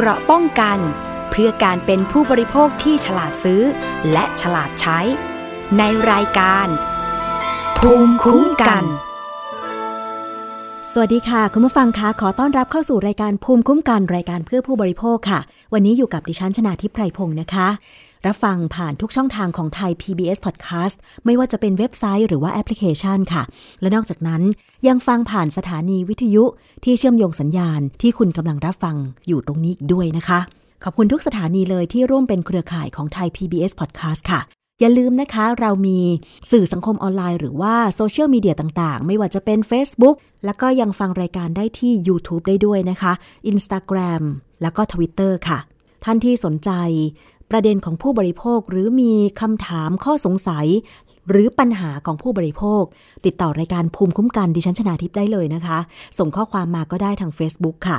เกราะป้องกัน เพื่อการเป็นผู้บริโภคที่ฉลาดซื้อ และฉลาดใช้ ในรายการ ภูมิคุ้มกัน สวัสดีค่ะ คุณผู้ฟังคะขอต้อนรับเข้าสู่รายการภูมิคุ้มกันรายการเพื่อผู้บริโภคค่ะ วันนี้อยู่กับดิฉันชนาทิพไพรพงศ์นะคะ รับฟังผ่านทุกช่องทางของไทย PBS Podcast ไม่ว่าจะเป็นเว็บไซต์หรือว่าแอปพลิเคชันค่ะ และนอกจากนั้นยังฟังผ่านสถานีวิทยุที่เชื่อมโยงสัญญาณที่คุณกำลังรับฟังอยู่ตรงนี้อีกด้วยนะคะ ขอบคุณทุกสถานีเลยที่ร่วมเป็นเครือข่ายของไทย PBS Podcast ค่ะ อย่าลืมนะคะ เรามีสื่อสังคมออนไลน์หรือว่าโซเชียลมีเดียต่างๆ ไม่ว่าจะเป็น Facebook แล้วก็ยังฟังรายการได้ที่ YouTube ได้ด้วยนะคะ Instagram แล้วก็ Twitter ค่ะท่านที่สนใจ ประเด็นของผู้บริโภค หรือมีคำถามข้อสงสัย หรือปัญหาของผู้บริโภค ติดต่อรายการภูมิคุ้มกันดิฉันชนาทิพย์ได้เลยนะคะ ส่งข้อความมาก็ได้ทาง Facebook ค่ะ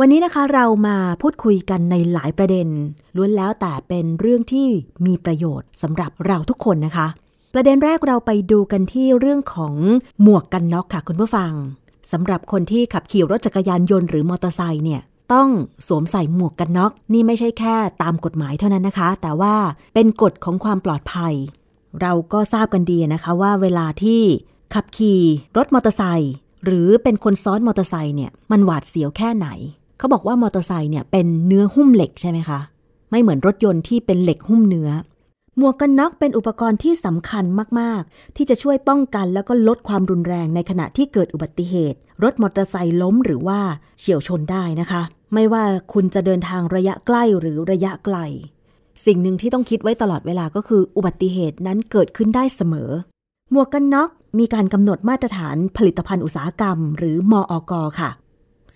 วันนี้นะคะเรามาพูดคุยกันในหลายประเด็นล้วนแล้วแต่เป็นเรื่องที่มีประโยชน์สำหรับเราทุกคนนะคะ ประเด็นแรกเราไปดูกันที่เรื่องของหมวกกันน็อกค่ะคุณผู้ฟังสำหรับคนที่ขับขี่รถจักรยานยนต์หรือมอเตอร์ไซค์เนี่ย ต้องสวมใส่หมวกกันน็อกนี่ไม่ใช่แค่ตามกฎหมายเท่านั้นนะคะ แต่ว่าเป็นกฎของความปลอดภัย เราก็ทราบกันดีนะคะว่าเวลาที่ขับขี่รถมอเตอร์ไซค์หรือเป็นคนซ้อนมอเตอร์ไซค์เนี่ยมันหวาดเสียวแค่ไหน เขาบอกว่ามอเตอร์ไซค์เนี่ยเป็นเนื้อหุ้มเหล็กใช่ไหมคะ ไม่เหมือนรถยนต์ที่เป็นเหล็กหุ้มเนื้อ หมวกกันน็อกเป็นอุปกรณ์ที่สำคัญมาก ๆ ที่จะช่วยป้องกันแล้วก็ลดความรุนแรงในขณะที่เกิดอุบัติเหตุ รถมอเตอร์ไซค์ล้มหรือว่าเฉียวชนได้นะคะ ไม่ว่าคุณจะเดินทางระยะใกล้หรือระยะไกล สิ่งหนึ่งที่ต้องคิดไว้ตลอดเวลาก็คืออุบัติเหตุนั้นเกิดขึ้นได้เสมอ หมวกกันน็อกมีการกำหนดมาตรฐานผลิตภัณฑ์อุตสาหกรรม หรือมออกค่ะ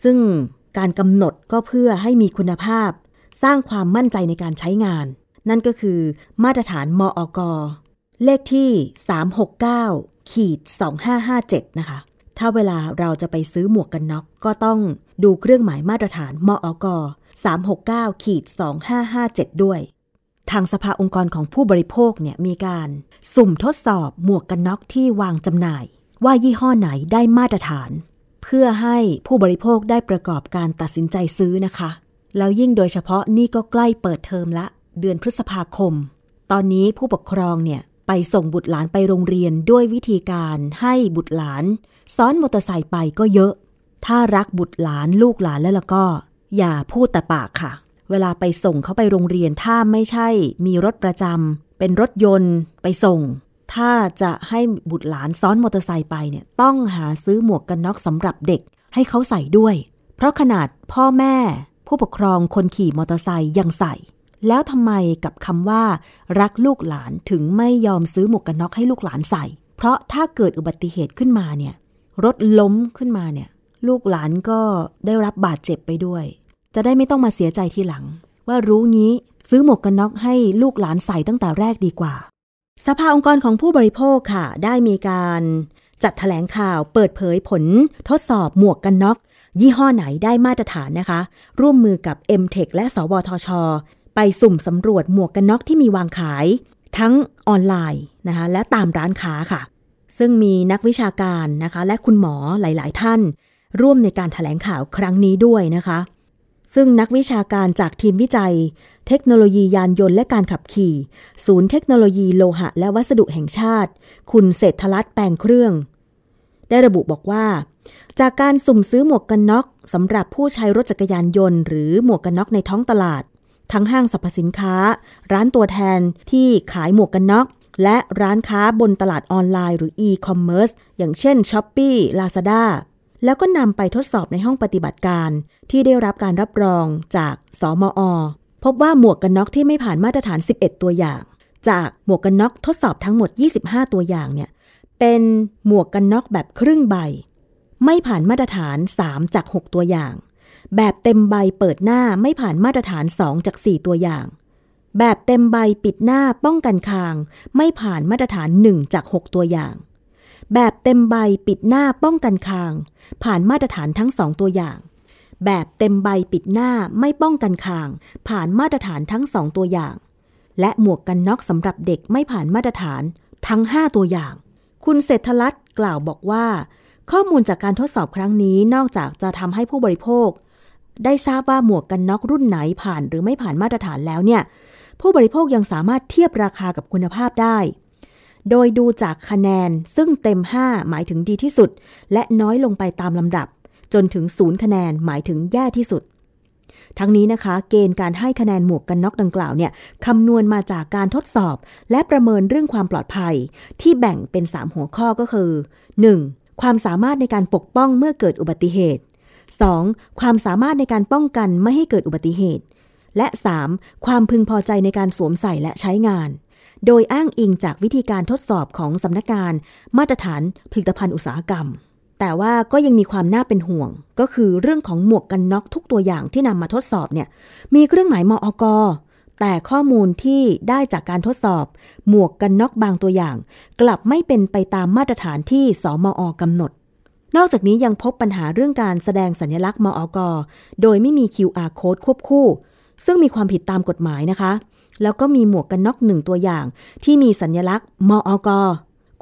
ซึ่งการกำหนดก็เพื่อให้มีคุณภาพ สร้างความมั่นใจในการใช้งาน นั่นก็คือมาตรฐานมออกเลขที่ 369ขีด2557 นะคะ ถ้าเวลาเราจะไปซื้อหมวกกันน็อกก็ต้องดูเครื่องหมายมาตรฐานมออก369ขีด2557 ด้วย ทางสภาองค์กรของผู้บริโภคเนี่ยมีการสุ่มทดสอบหมวกกันน็อกที่วางจำหน่าย ว่ายี่ห้อไหนได้มาตรฐาน เพื่อให้ผู้บริโภคได้ประกอบการตัดสินใจซื้อนะคะ แล้วยิ่งโดยเฉพาะนี่ก็ใกล้เปิดเทอมละ เดือนพฤษภาคม ตอนนี้ผู้ปกครองเนี่ยไปส่งบุตรหลานไปโรงเรียนด้วยวิธีการให้บุตรหลาน ซ้อนมอเตอร์ไซค์ไปก็เยอะ ถ้ารักบุตรหลานลูกหลานแล้วล่ะก็ อย่าพูดแต่ปากค่ะ เวลาไปส่งเขาไปโรงเรียนถ้าไม่ใช่มีรถประจำเป็นรถยนต์ไปส่ง ถ้าจะให้บุตรหลานซ้อนมอเตอร์ไซค์ไปเนี่ยต้องหาซื้อหมวกกันน็อกสำหรับเด็กให้เขาใส่ด้วย เพราะขนาดพ่อแม่ ผู้ปกครองคนขี่มอเตอร์ไซค์ยังใส่ แล้วทำไมกับคำว่า รักลูกหลานถึงไม่ยอมซื้อหมวกกันน็อกให้ลูกหลานใส่ เพราะถ้าเกิดอุบัติเหตุขึ้นมาเนี่ยรถล้มขึ้นมาเนี่ย ลูกหลานก็ได้รับบาดเจ็บไปด้วย จะได้ไม่ต้องมาเสียใจทีหลัง ว่ารู้งี้ซื้อหมวกกันน็อกให้ลูกหลานใส่ตั้งแต่แรกดีกว่า สภาองค์กรของผู้บริโภคค่ะ ได้มีการจัดถแถลงข่าวเปิดเผยผลทดสอบหมวกกันน็อก ยี่ห้อไหนได้มาตรฐานนะคะ ร่วมมือกับ m t e c h และ สวทช ไปสุ่มสำรวจหมวกกันน็อกที่มีวางขาย ทั้งออนไลน์นะคะและตามร้านค้าค่ะ ซึ่งมีนักวิชาการนะคะ และคุณหมอหลาย ๆ ท่าน ร่วมในการถแถลงข่าวครั้งนี้ด้วยนะคะ ซึ่งนักวิชาการจากทีมวิจัย เทคโนโลยียานยนต์และการขับขี่ ศูนย์เทคโนโลยีโลหะ และวัสดุแห่งชาติ คุณเศรษฐลัตน์แปลงเครื่อง ได้ระบุบอกว่าจากการสุ่มซื้อหมวกกันน็อกสำหรับผู้ใช้รถจักรยานยนต์หรือหมวกกันน็อกในท้องตลาด ทั้งห้างสรรพสินค้า ร้านตัวแทนที่ขายหมวกกันน็อกและร้านค้าบนตลาดออนไลน์หรือ e-commerce อย่างเช่น Shopee Lazada แล้วก็นำไปทดสอบในห้องปฏิบัติการ ที่ได้รับการรับรองจากสมอ พบว่าหมวกกันน็อกที่ไม่ผ่านมาตรฐาน 11 ตัวอย่าง จากหมวกกันน็อกทดสอบทั้งหมด 25 ตัวอย่างเนี่ยเป็นหมวกกันน็อกแบบครึ่งใบ ไม่ผ่านมาตรฐาน 3 จาก 6 ตัวอย่าง แบบเต็มใบเปิดหน้าไม่ผ่านมาตรฐาน 2 จาก 4 ตัวอย่าง แบบเต็มใบปิดหน้าป้องกันคาง ไม่ผ่านมาตรฐาน 1 จาก 6 ตัวอย่าง แบบเต็มใบปิดหน้าป้องกันคาง ผ่านมาตรฐานทั้ง 2 ตัวอย่าง แบบเต็มใบปิดหน้าไม่ป้องกันคาง ผ่านมาตรฐานทั้ง 2 ตัวอย่าง และหมวกกันน็อกสำหรับเด็กไม่ผ่านมาตรฐานทั้ง 5 ตัวอย่าง คุณเศรษฐลัตกล่าวบอกว่าข้อมูลจากการทดสอบครั้งนี้นอกจากจะทำให้ผู้บริโภค ได้ทราบว่าหมวกกันน็อกรุ่นไหนผ่านหรือไม่ผ่านมาตรฐานแล้วเนี่ยผู้บริโภคยังสามารถเทียบราคากับคุณภาพได้ โดยดูจากคะแนนซึ่งเต็ม 5 หมายถึงดีที่สุด และน้อยลงไปตามลำดับ จนถึงศูนย์คะแนนหมายถึงแย่ที่สุด ทั้งนี้นะคะ เกณฑ์การให้คะแนนหมวกกันน็อกดังกล่าวเนี่ยคำนวณมาจากการทดสอบ และประเมินเรื่องความปลอดภัย ที่แบ่งเป็น 3 หัวข้อก็คือ 1. ความสามารถในการปกป้องเมื่อเกิดอุบัติเหตุ 2. ความสามารถในการป้องกันไม่ให้เกิดอุบัติเหตุ และ 3. ความพึงพอใจในการสวมใส่และใช้งาน โดยอ้างอิงจากวิธีการทดสอบของสำนักงานมาตรฐานผลิตภัณฑ์อุตสาหกรรม แต่ว่าก็ยังมีความน่าเป็นห่วง ก็คือเรื่องของหมวกกันน็อกทุกตัวอย่างที่นำมาทดสอบเนี่ยมีเครื่องหมายมอกแต่ข้อมูลที่ได้จากการทดสอบ หมวกกันน็อกบางตัวอย่าง กลับไม่เป็นไปตามมาตรฐานที่สมอกำหนด นอกจากนี้ยังพบปัญหาเรื่องการแสดงสัญลักษณ์มอกโดยไม่มี QR code ควบคู่ ซึ่งมีความผิดตามกฎหมายนะคะ แล้วก็มีหมวกกันน็อกหนึ่งตัวอย่าง ที่มีสัญลักษณ์มอก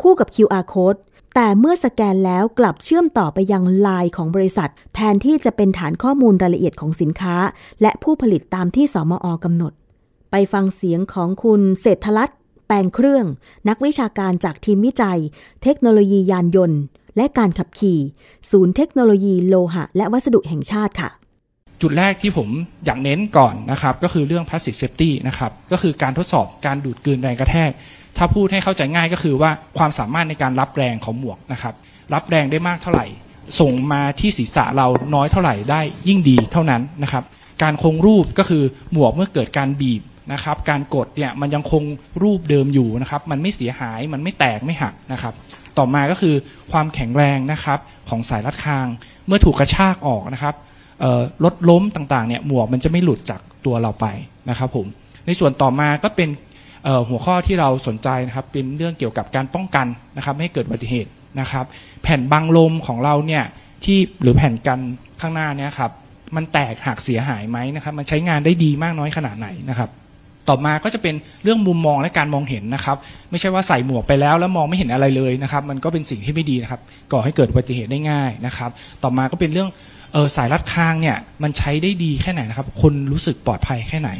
คู่กับ QR code แต่เมื่อสแกนแล้วกลับเชื่อมต่อไปยังไลน์ของบริษัท แทนที่จะเป็นฐานข้อมูลรายละเอียดของสินค้า และผู้ผลิตตามที่สมอกำหนด ไปฟังเสียงของคุณเศรษฐลัตแปลงเครื่อง นักวิชาการจากทีมวิจัย เทคโนโลยียานยนต์ และการขับขี่ ศูนย์เทคโนโลยีโลหะ และวัสดุแห่งชาติค่ะ จุดแรกที่ผมอยากเน้นก่อนนะครับ ก็คือเรื่อง passive safety นะครับ ก็คือการทดสอบการดูดกลืนแรงกระแทก ถ้าพูดให้เข้าใจง่ายก็คือว่าความสามารถในการรับแรงของหมวกนะครับ รับแรงได้มากเท่าไหร่ ส่งมาที่ศีรษะเราน้อยเท่าไหร่ได้ยิ่งดีเท่านั้นนะครับ การคงรูปก็คือหมวกเมื่อเกิดการบีบนะครับการกดเนี่ยมันยังคงรูปเดิมอยู่นะครับ มันไม่เสียหายมันไม่แตกไม่หักนะครับ ต่อมาก็คือความแข็งแรงนะครับของสายรัดคาง เมื่อถูกกระชากออกนะครับรถล้มต่างๆเนี่ยหมวกมันจะไม่หลุดจากตัวเราไปนะครับผมในส่วนต่อมาก็เป็นหัวข้อที่เราสนใจนะครับเป็นเรื่องเกี่ยวกับการป้องกันนะครับไม่ให้เกิดอุบัติเหตุนะครับ แผ่นบังลมของเราเนี่ยที่หรือแผ่นกันข้างหน้าเนี่ยครับมันแตกหักเสียหายไหมนะครับ มันใช้งานได้ดีมากน้อยขนาดไหนนะครับ ต่อมาก็จะเป็นเรื่องมุมมองและการมองเห็นนะครับ ไม่ใช่ว่าใส่หมวกไปแล้วแล้วมองไม่เห็นอะไรเลยนะครับ มันก็เป็นสิ่งที่ไม่ดีนะครับ ก่อให้เกิดอุบัติเหตุได้ง่ายนะครับ ต่อมาก็เป็นเรื่องออสายรัดคางเนี่ยมันใช้ได้ดีแค่ไหนนะครับ คนรู้สึกปลอดภัยแค่ไหน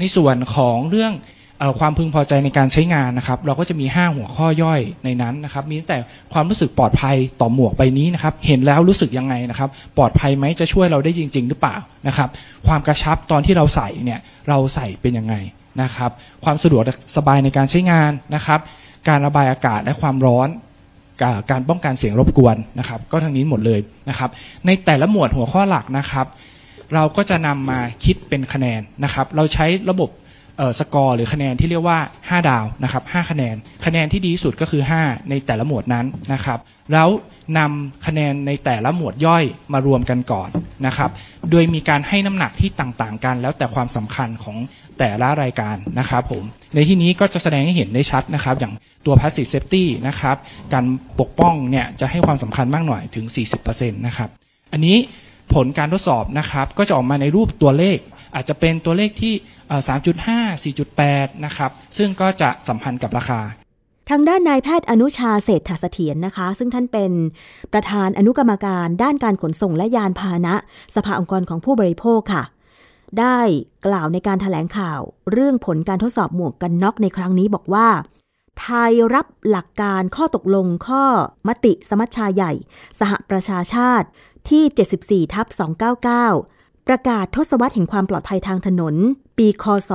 ในส่วนของเรื่องออความพึงพอใจในการใช้งานนะครับ เราก็จะมี 5 หัวข้อย่อยในนั้นนะครับ มีตั้งแต่ความรู้สึกปลอดภัยต่อหมวกใบนี้นะครับ เห็นแล้วรู้สึกยังไงนะครับ ปลอดภัยไหมจะช่วยเราได้จริง ๆ หรือเปล่านะครับ ความกระชับตอนที่เราใส่เนี่ยเราใส่เป็นยังไง นะครับ ความสะดวกสบายในการใช้งานนะครับ การระบายอากาศและความร้อนการป้องกันเสียงรบกวนนะครับ ก็ทั้งนี้หมดเลยนะครับ ในแต่ละหมวดหัวข้อหลักนะครับ เราก็จะนำมาคิดเป็นคะแนนนะครับ เราใช้ระบบ สกอร์หรือคะแนนที่เรียกว่า 5 ดาวนะครับ5คะแนน คะแนนที่ดีที่สุดก็คือ 5 ในแต่ละหมวดนั้นนะครับ แล้วนำคะแนนในแต่ละหมวดย่อยมารวมกันก่อนนะครับ โดยมีการให้น้ำหนักที่ต่างๆ กันแล้วแต่ความสำคัญของแต่ละรายการนะครับผม ในที่นี้ก็จะแสดงให้เห็นได้ชัดนะครับ อย่างตัว passive safety นะครับ การปกป้องเนี่ยจะให้ความสำคัญมากหน่อยถึง 40%นะครับ อันนี้ผลการทดสอบนะครับก็จะออกมาในรูปตัวเลข อาจจะเป็นตัวเลขที่ 3.5 4.8 นะครับ ซึ่งก็จะสัมพันธ์กับราคา ทางด้านนายแพทย์อนุชาเศรษฐเสถียรนะคะ ซึ่งท่านเป็นประธานอนุกรรมการด้านการขนส่งและยานพาหนะ สภาองค์กรของผู้บริโภคค่ะ ได้กล่าวในการถแถลงข่าว เรื่องผลการทดสอบหมวกกันน็อกในครั้งนี้บอกว่าไทยรับหลักการข้อตกลงข้อมติสมัชชาใหญ่ สหประชาชาติที่ 74ทับ299 ประกาศทศวรรษแห่งความปลอดภัยทางถนน ปีคศ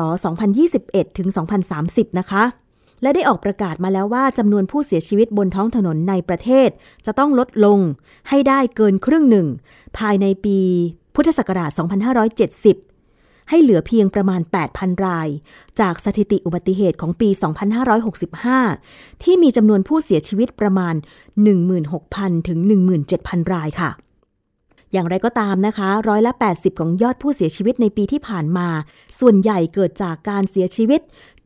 2021 ถึง 2030 นะคะ และได้ออกประกาศมาแล้วว่าจำนวนผู้เสียชีวิตบนท้องถนนในประเทศ จะต้องลดลงให้ได้เกินครึ่งหนึ่ง ภายในปีพุทธศักราช 2570 ให้เหลือเพียงประมาณ 8,000 ราย จากสถิติอุบัติเหตุของปี 2565 ที่มีจำนวนผู้เสียชีวิตประมาณ 16,000 ถึง 17,000 รายค่ะ อย่างไรก็ตามนะคะร้อยละ 80 ของยอดผู้เสียชีวิตในปีที่ผ่านมา ส่วนใหญ่เกิดจากการเสียชีวิต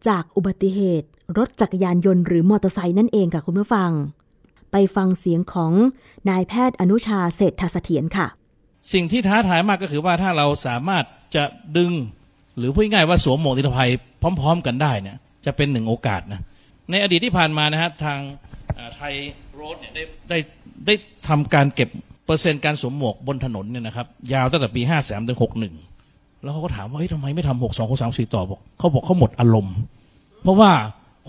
จากอุบัติเหตุ รถจักรยานยนต์หรือมอเตอร์ไซค์นั่นเองค่ะคุณผู้ฟัง ไปฟังเสียงของนายแพทย์อนุชาเศรษฐเสถียรค่ะ สิ่งที่ท้าทายมากก็คือว่าถ้าเราสามารถจะดึง หรือพูดง่ายๆว่าสวมหมวกนิรภัยพร้อม ๆ กันได้เนี่ยจะเป็นหนึ่งโอกาสนะในอดีตที่ผ่านมานะฮะทางไทยโรดเนี่ยได้ได้ได้ทำการเก็บ เปอร์เซ็นต์การสวมหมวกบนถนนเนี่ยนะครับยาวตั้งแต่ปีห้าสามถึงหกหนึ่งแล้วเขาก็ถามว่าเฮ้ยทำไมไม่ทำหกสองหกสามสี่ต่อบอกเขาบอกเขาหมดอารมณ์ เพราะว่า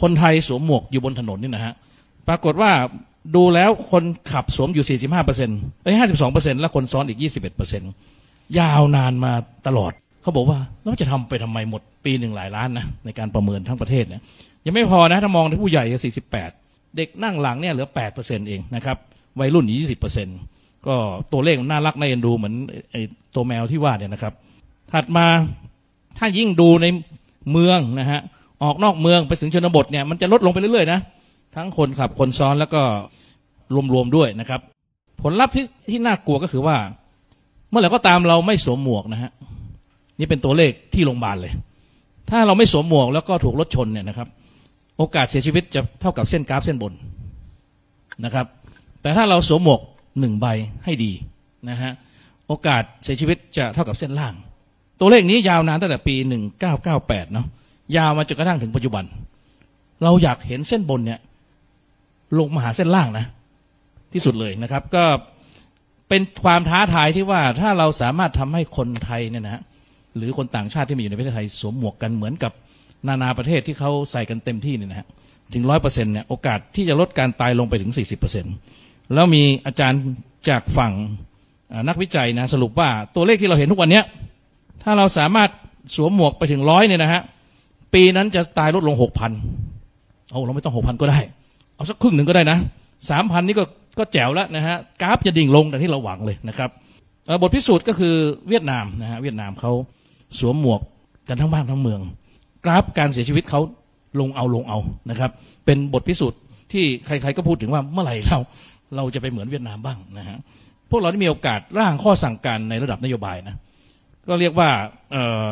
คนไทยสวมหมวกอยู่บนถนนนี่นะฮะปรากฏว่าดูแล้วคนขับสวมอยู่ 45เปอร์เซ็นต์ไอ้ห้าสิบสองเปอร์เซ็นต์แล้วคนซ้อนอีก 21เปอร์เซ็นต์ยาวนานมาตลอด เขาบอกว่าแล้วจะทำไปทำไมหมดปีหนึ่งหลายล้านนะ ในการประเมินทั้งประเทศเนี่ยยังไม่พอนะ ถ้ามองในผู้ใหญ่ก็48 เด็กนั่งหลังเนี่ยเหลือ8เปอร์เซ็นต์เองนะครับ วัยรุ่นยี่สิบเปอร์เซ็นต์ ก็ตัวเลขน่ารักน่าเอ็นดูเหมือนไอ้ตัวแมวที่ว่าเนี่ยนะครับ ถัดมาถ้ายิ่งดูในเมืองนะฮะออกนอกเมืองไปถึงชนบทเนี่ยมันจะลดลงไปเรื่อยๆนะทั้งคนขับคนซ้อนแล้วก็รวมๆด้วยนะครับ ผลลัพธ์ที่ที่น่ากลัวก็คือว่า เมื่อไหร่ก็ตามเราไม่สวมหมวกนะฮะนี่เป็นตัวเลขที่โรงพยาบาลเลย ถ้าเราไม่สวมหมวกแล้วก็ถูกรถชนเนี่ยนะครับ โอกาสเสียชีวิตจะเท่ากับเส้นกราฟเส้นบนนะครับ แต่ถ้าเราสวมหมวก หนึ่งใบให้ดีนะฮะโอกาสเสียชีวิตจะเท่ากับเส้นล่าง ตัวเลขนี้ยาวนานตั้งแต่ปีหนึ่งเก้าเก้าแปดเนาะยาวมาจนกระทั่งถึงปัจจุบัน เราอยากเห็นเส้นบนเนี่ย ลงมาหาเส้นล่างนะ ที่สุดเลยนะครับ ก็เป็นความท้าทายที่ว่าถ้าเราสามารถทำให้คนไทยเนี่ยนะฮะหรือคนต่างชาติที่มาอยู่ในประเทศไทยสวมหมวกกันเหมือนกับนานาประเทศที่เขาใส่กันเต็มที่เนี่ยนะฮะถึงร้อยเปอร์เซ็นต์เนี่ยโอกาสที่จะลดการตายลงไปถึงสี่สิบเปอร์เซ็นต์ แล้วมีอาจารย์จากฝั่งนักวิจัยนะสรุปว่าตัวเลขที่เราเห็นทุกวันนี้ถ้าเราสามารถสวมหมวกไปถึงร้อยเนี่ยนะฮะปีนั้นจะตายลดลงหกพันเอาเราไม่ต้องหกพันก็ได้ เอาสักครึ่งหนึ่งก็ได้นะสามพันนี่ก็ก็แจ๋วแล้วนะฮะกราฟจะดิ่งลงแต่ที่เราหวังเลยนะครับบทพิสูจน์ก็คือเวียดนามนะฮะเวียดนามเขาสวมหมวกกันทั้งบ้านทั้งเมือง กราฟการเสียชีวิตเขาลงเอาลงเอานะครับ เป็นบทพิสูจน์ที่ใครๆก็พูดถึงว่าเมื่อไหร่เรา เราจะไปเหมือนเวียดนามบ้างนะฮะพวกเราได้มีโอกาสร่างข้อสั่งการในระดับนโยบายนะก็เรียกว่าเอ่อ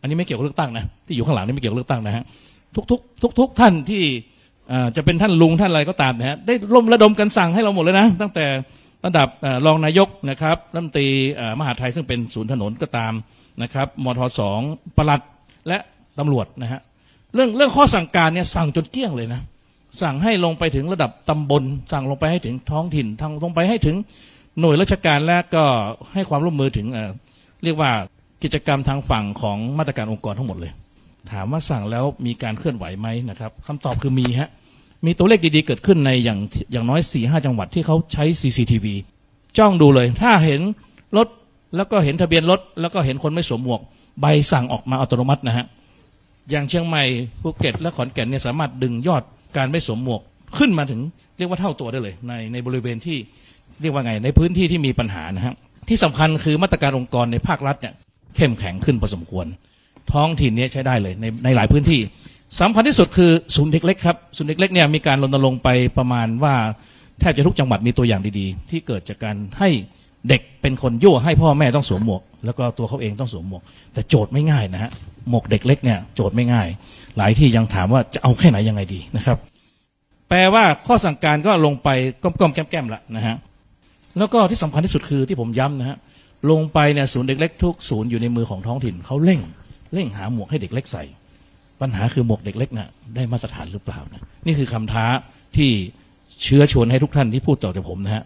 อันนี้ไม่เกี่ยวกับเลือกตั้งนะที่อยู่ข้างหลังนี่ไม่เกี่ยวกับเลือกตั้งนะฮะทุกๆทุก ๆท่านที่เอ่อจะเป็นท่านลุงท่านอะไรก็ตามนะฮะได้ร่วมระดมกันสั่งให้เราหมดเลยนะ ตั้งแต่ระดับรองนายกนะครับรัฐมนตรีมหาไทยซึ่งเป็นศูนย์ถนนก็ตามนะครับมทสองปลัดและตำรวจนะฮะเรื่องเรื่องข้อสั่งการเนี่ยสั่งจนเกลี้ยงเลยนะ สั่งให้ลงไปถึงระดับตำบล สั่งลงไปให้ถึงท้องถิ่นทางลงไปให้ถึงหน่วยราชการและก็ให้ความร่วมมือถึงเอ่อเรียกว่ากิจกรรมทางฝั่งของมาตรการองค์กรทั้งหมดเลย ถามว่าสั่งแล้วมีการเคลื่อนไหวไหมนะครับคำตอบคือมีฮะมีตัวเลขดีๆเกิดขึ้นในอย่างอย่างน้อย4ี่ห้าจังหวัดที่เขาใช้ CCTV จ้องดูเลย ถ้าเห็นรถแล้วก็เห็นทะเบียนรถแล้วก็เห็นคนไม่สวมหมวก ใบสั่งออกมาอัตโนมัตินะฮะอย่างเชียงใหม่ภูเก็ตและขอนแก่นเนี่ยสามารถดึงยอด การไม่สวมหมวกขึ้นมาถึงเรียกว่าเท่าตัวได้เลย ในในบริเวณที่เรียกว่าไงในพื้นที่ที่มีปัญหานะฮะที่สำคัญคือมาตรการองค์กรในภาครัฐเนี่ยเข้มแข็งขึ้นพอสมควร ท้องถิ่นเนี่ยใช้ได้เลยในในหลายพื้นที่สำคัญที่สุดคือศูนย์เด็กเล็กครับศูนย์เด็กเล็กเนี่ยมีการรณรงค์ไปประมาณว่าแทบจะทุกจังหวัดมีตัวอย่างดีๆ ที่เกิดจากการให้เด็กเป็นคนยั่วให้พ่อแม่ต้องสวมหมวก แล้วก็ตัวเขาเองต้องสวมหมวก แต่โจทย์ไม่ง่ายนะฮะหมวกเด็กเล็กเนี่ยโจทย์ไม่ง่าย หลายที่ยังถามว่าจะเอาแค่ไหนยังไงดีนะครับ แปลว่าข้อสั่งการก็ลงไปก้มๆแก้มๆละนะฮะแล้วก็ที่สำคัญที่สุดคือที่ผมย้ำนะฮะลงไปเนี่ยศูนย์เด็กเล็กทุกศูนย์อยู่ในมือของท้องถิ่นเขาเร่งเร่งหาหมวกให้เด็กเล็กใส่ ปัญหาคือหมวกเด็กเล็กน่ะได้มาตรฐานหรือเปล่านะนี่คือคำท้าที่เชื้อชวนให้ทุกท่านที่พูดต่อจากผมนะฮะ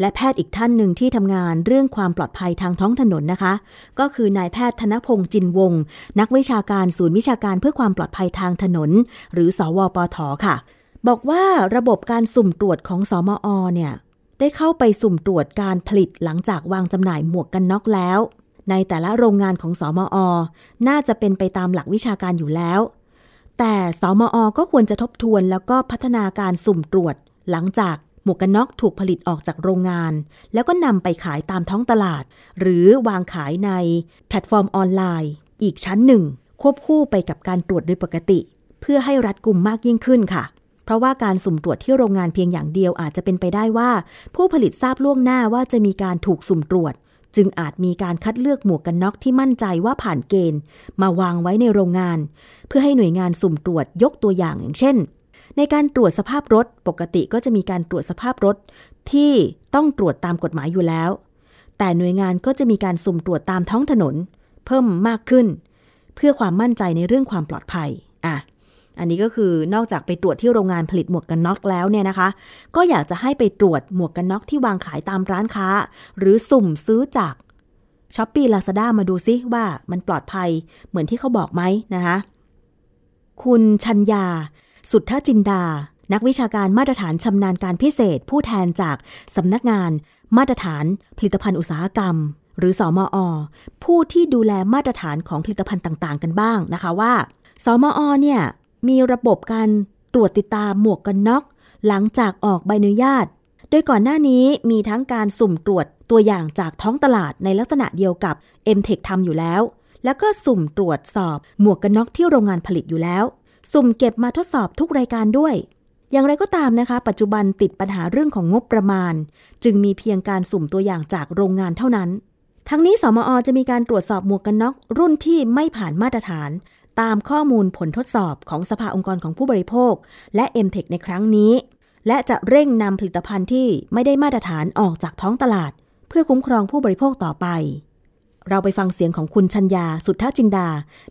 และแพทย์อีกท่านหนึ่งที่ทำงานเรื่องความปลอดภัยทางท้องถนนนะคะ ก็คือนายแพทย์ธนพงศ์จินวงศ์นักวิชาการศูนย์วิชาการเพื่อความปลอดภัยทางถนน หรือสวปทค่ะ บอกว่าระบบการสุ่มตรวจของสมอเนี่ยได้เข้าไปสุ่มตรวจการผลิตหลังจากวางจำหน่ายหมวกกันน็อกแล้ว ในแต่ละโรงงานของสมอ น่าจะเป็นไปตามหลักวิชาการอยู่แล้ว แต่สมอ ก็ควรจะทบทวนแล้วก็พัฒนาการสุ่มตรวจหลังจาก หมวกกันน็อกถูกผลิตออกจากโรงงาน แล้วก็นำไปขายตามท้องตลาด หรือวางขายในแพลตฟอร์มออนไลน์ อีกชั้นหนึ่ง ควบคู่ไปกับการตรวจโดยปกติ เพื่อให้รัดกุมมากยิ่งขึ้นค่ะ เพราะว่าการสุ่มตรวจที่โรงงานเพียงอย่างเดียวอาจจะเป็นไปได้ว่า ผู้ผลิตทราบล่วงหน้าว่าจะมีการถูกสุ่มตรวจ จึงอาจมีการคัดเลือกหมวกกันน็อกที่มั่นใจว่าผ่านเกณฑ์ มาวางไว้ในโรงงาน เพื่อให้หน่วยงานสุ่มตรวจยกตัวอย่างอย่างเช่น ในการตรวจสภาพรถปกติก็จะมีการตรวจสภาพรถที่ต้องตรวจตามกฎหมายอยู่แล้ว แต่หน่วยงานก็จะมีการสุ่มตรวจตามท้องถนน เพิ่มมากขึ้น เพื่อความมั่นใจในเรื่องความปลอดภัยอะอันนี้ก็คือนอกจากไปตรวจที่โรงงานผลิตหมวกกันน็อกแล้วเนี่ยนะคะ ก็อยากจะให้ไปตรวจหมวกกันน็อกที่วางขายตามร้านค้า หรือสุ่มซื้อจากช้อปปี้ลาซาด้ามาดูซิว่ามันปลอดภัยเหมือนที่เขาบอกไหมนะคะ คุณชัญญา สุทธจินดา นักวิชาการมาตรฐานชำนาญการพิเศษ ผู้แทนจากสำนักงาน มาตรฐานผลิตภัณฑ์อุตสาหกรรม หรือสอมอ ผู้ที่ดูแลมาตรฐานของผลิตภัณฑ์ต่างๆ กันบ้างนะคะว่าสมอเนี่ยมีระบบการตรวจติดตามหมวกกันน็อก หลังจากออกใบอนุญาต โดยก่อนหน้านี้มีทั้งการสุ่มตรวจตัวอย่างจากท้องตลาดในลักษณะเดียวกับ m t e c h ทำอยู่แล้ว แล้วก็สุ่มตรวจสอบหมวกกันน็อกที่โรงงานผลิตอยู่แล้ว สุ่มเก็บมาทดสอบทุกรายการด้วย อย่างไรก็ตามนะคะ ปัจจุบันติดปัญหาเรื่องของงบประมาณ จึงมีเพียงการสุ่มตัวอย่างจากโรงงานเท่านั้น ทั้งนี้สมอจะมีการตรวจสอบหมวกกันน็อกรุ่นที่ไม่ผ่านมาตรฐาน ตามข้อมูลผลทดสอบของสภาองค์กรของผู้บริโภค และ m t e c h ในครั้งนี้ และจะเร่งนำผลิตภัณฑ์ที่ไม่ได้มาตรฐานออกจากท้องตลาด เพื่อคุ้มครองผู้บริโภคต่อไปเราไปฟังเสียงของคุณชัญญาสุทธจินดา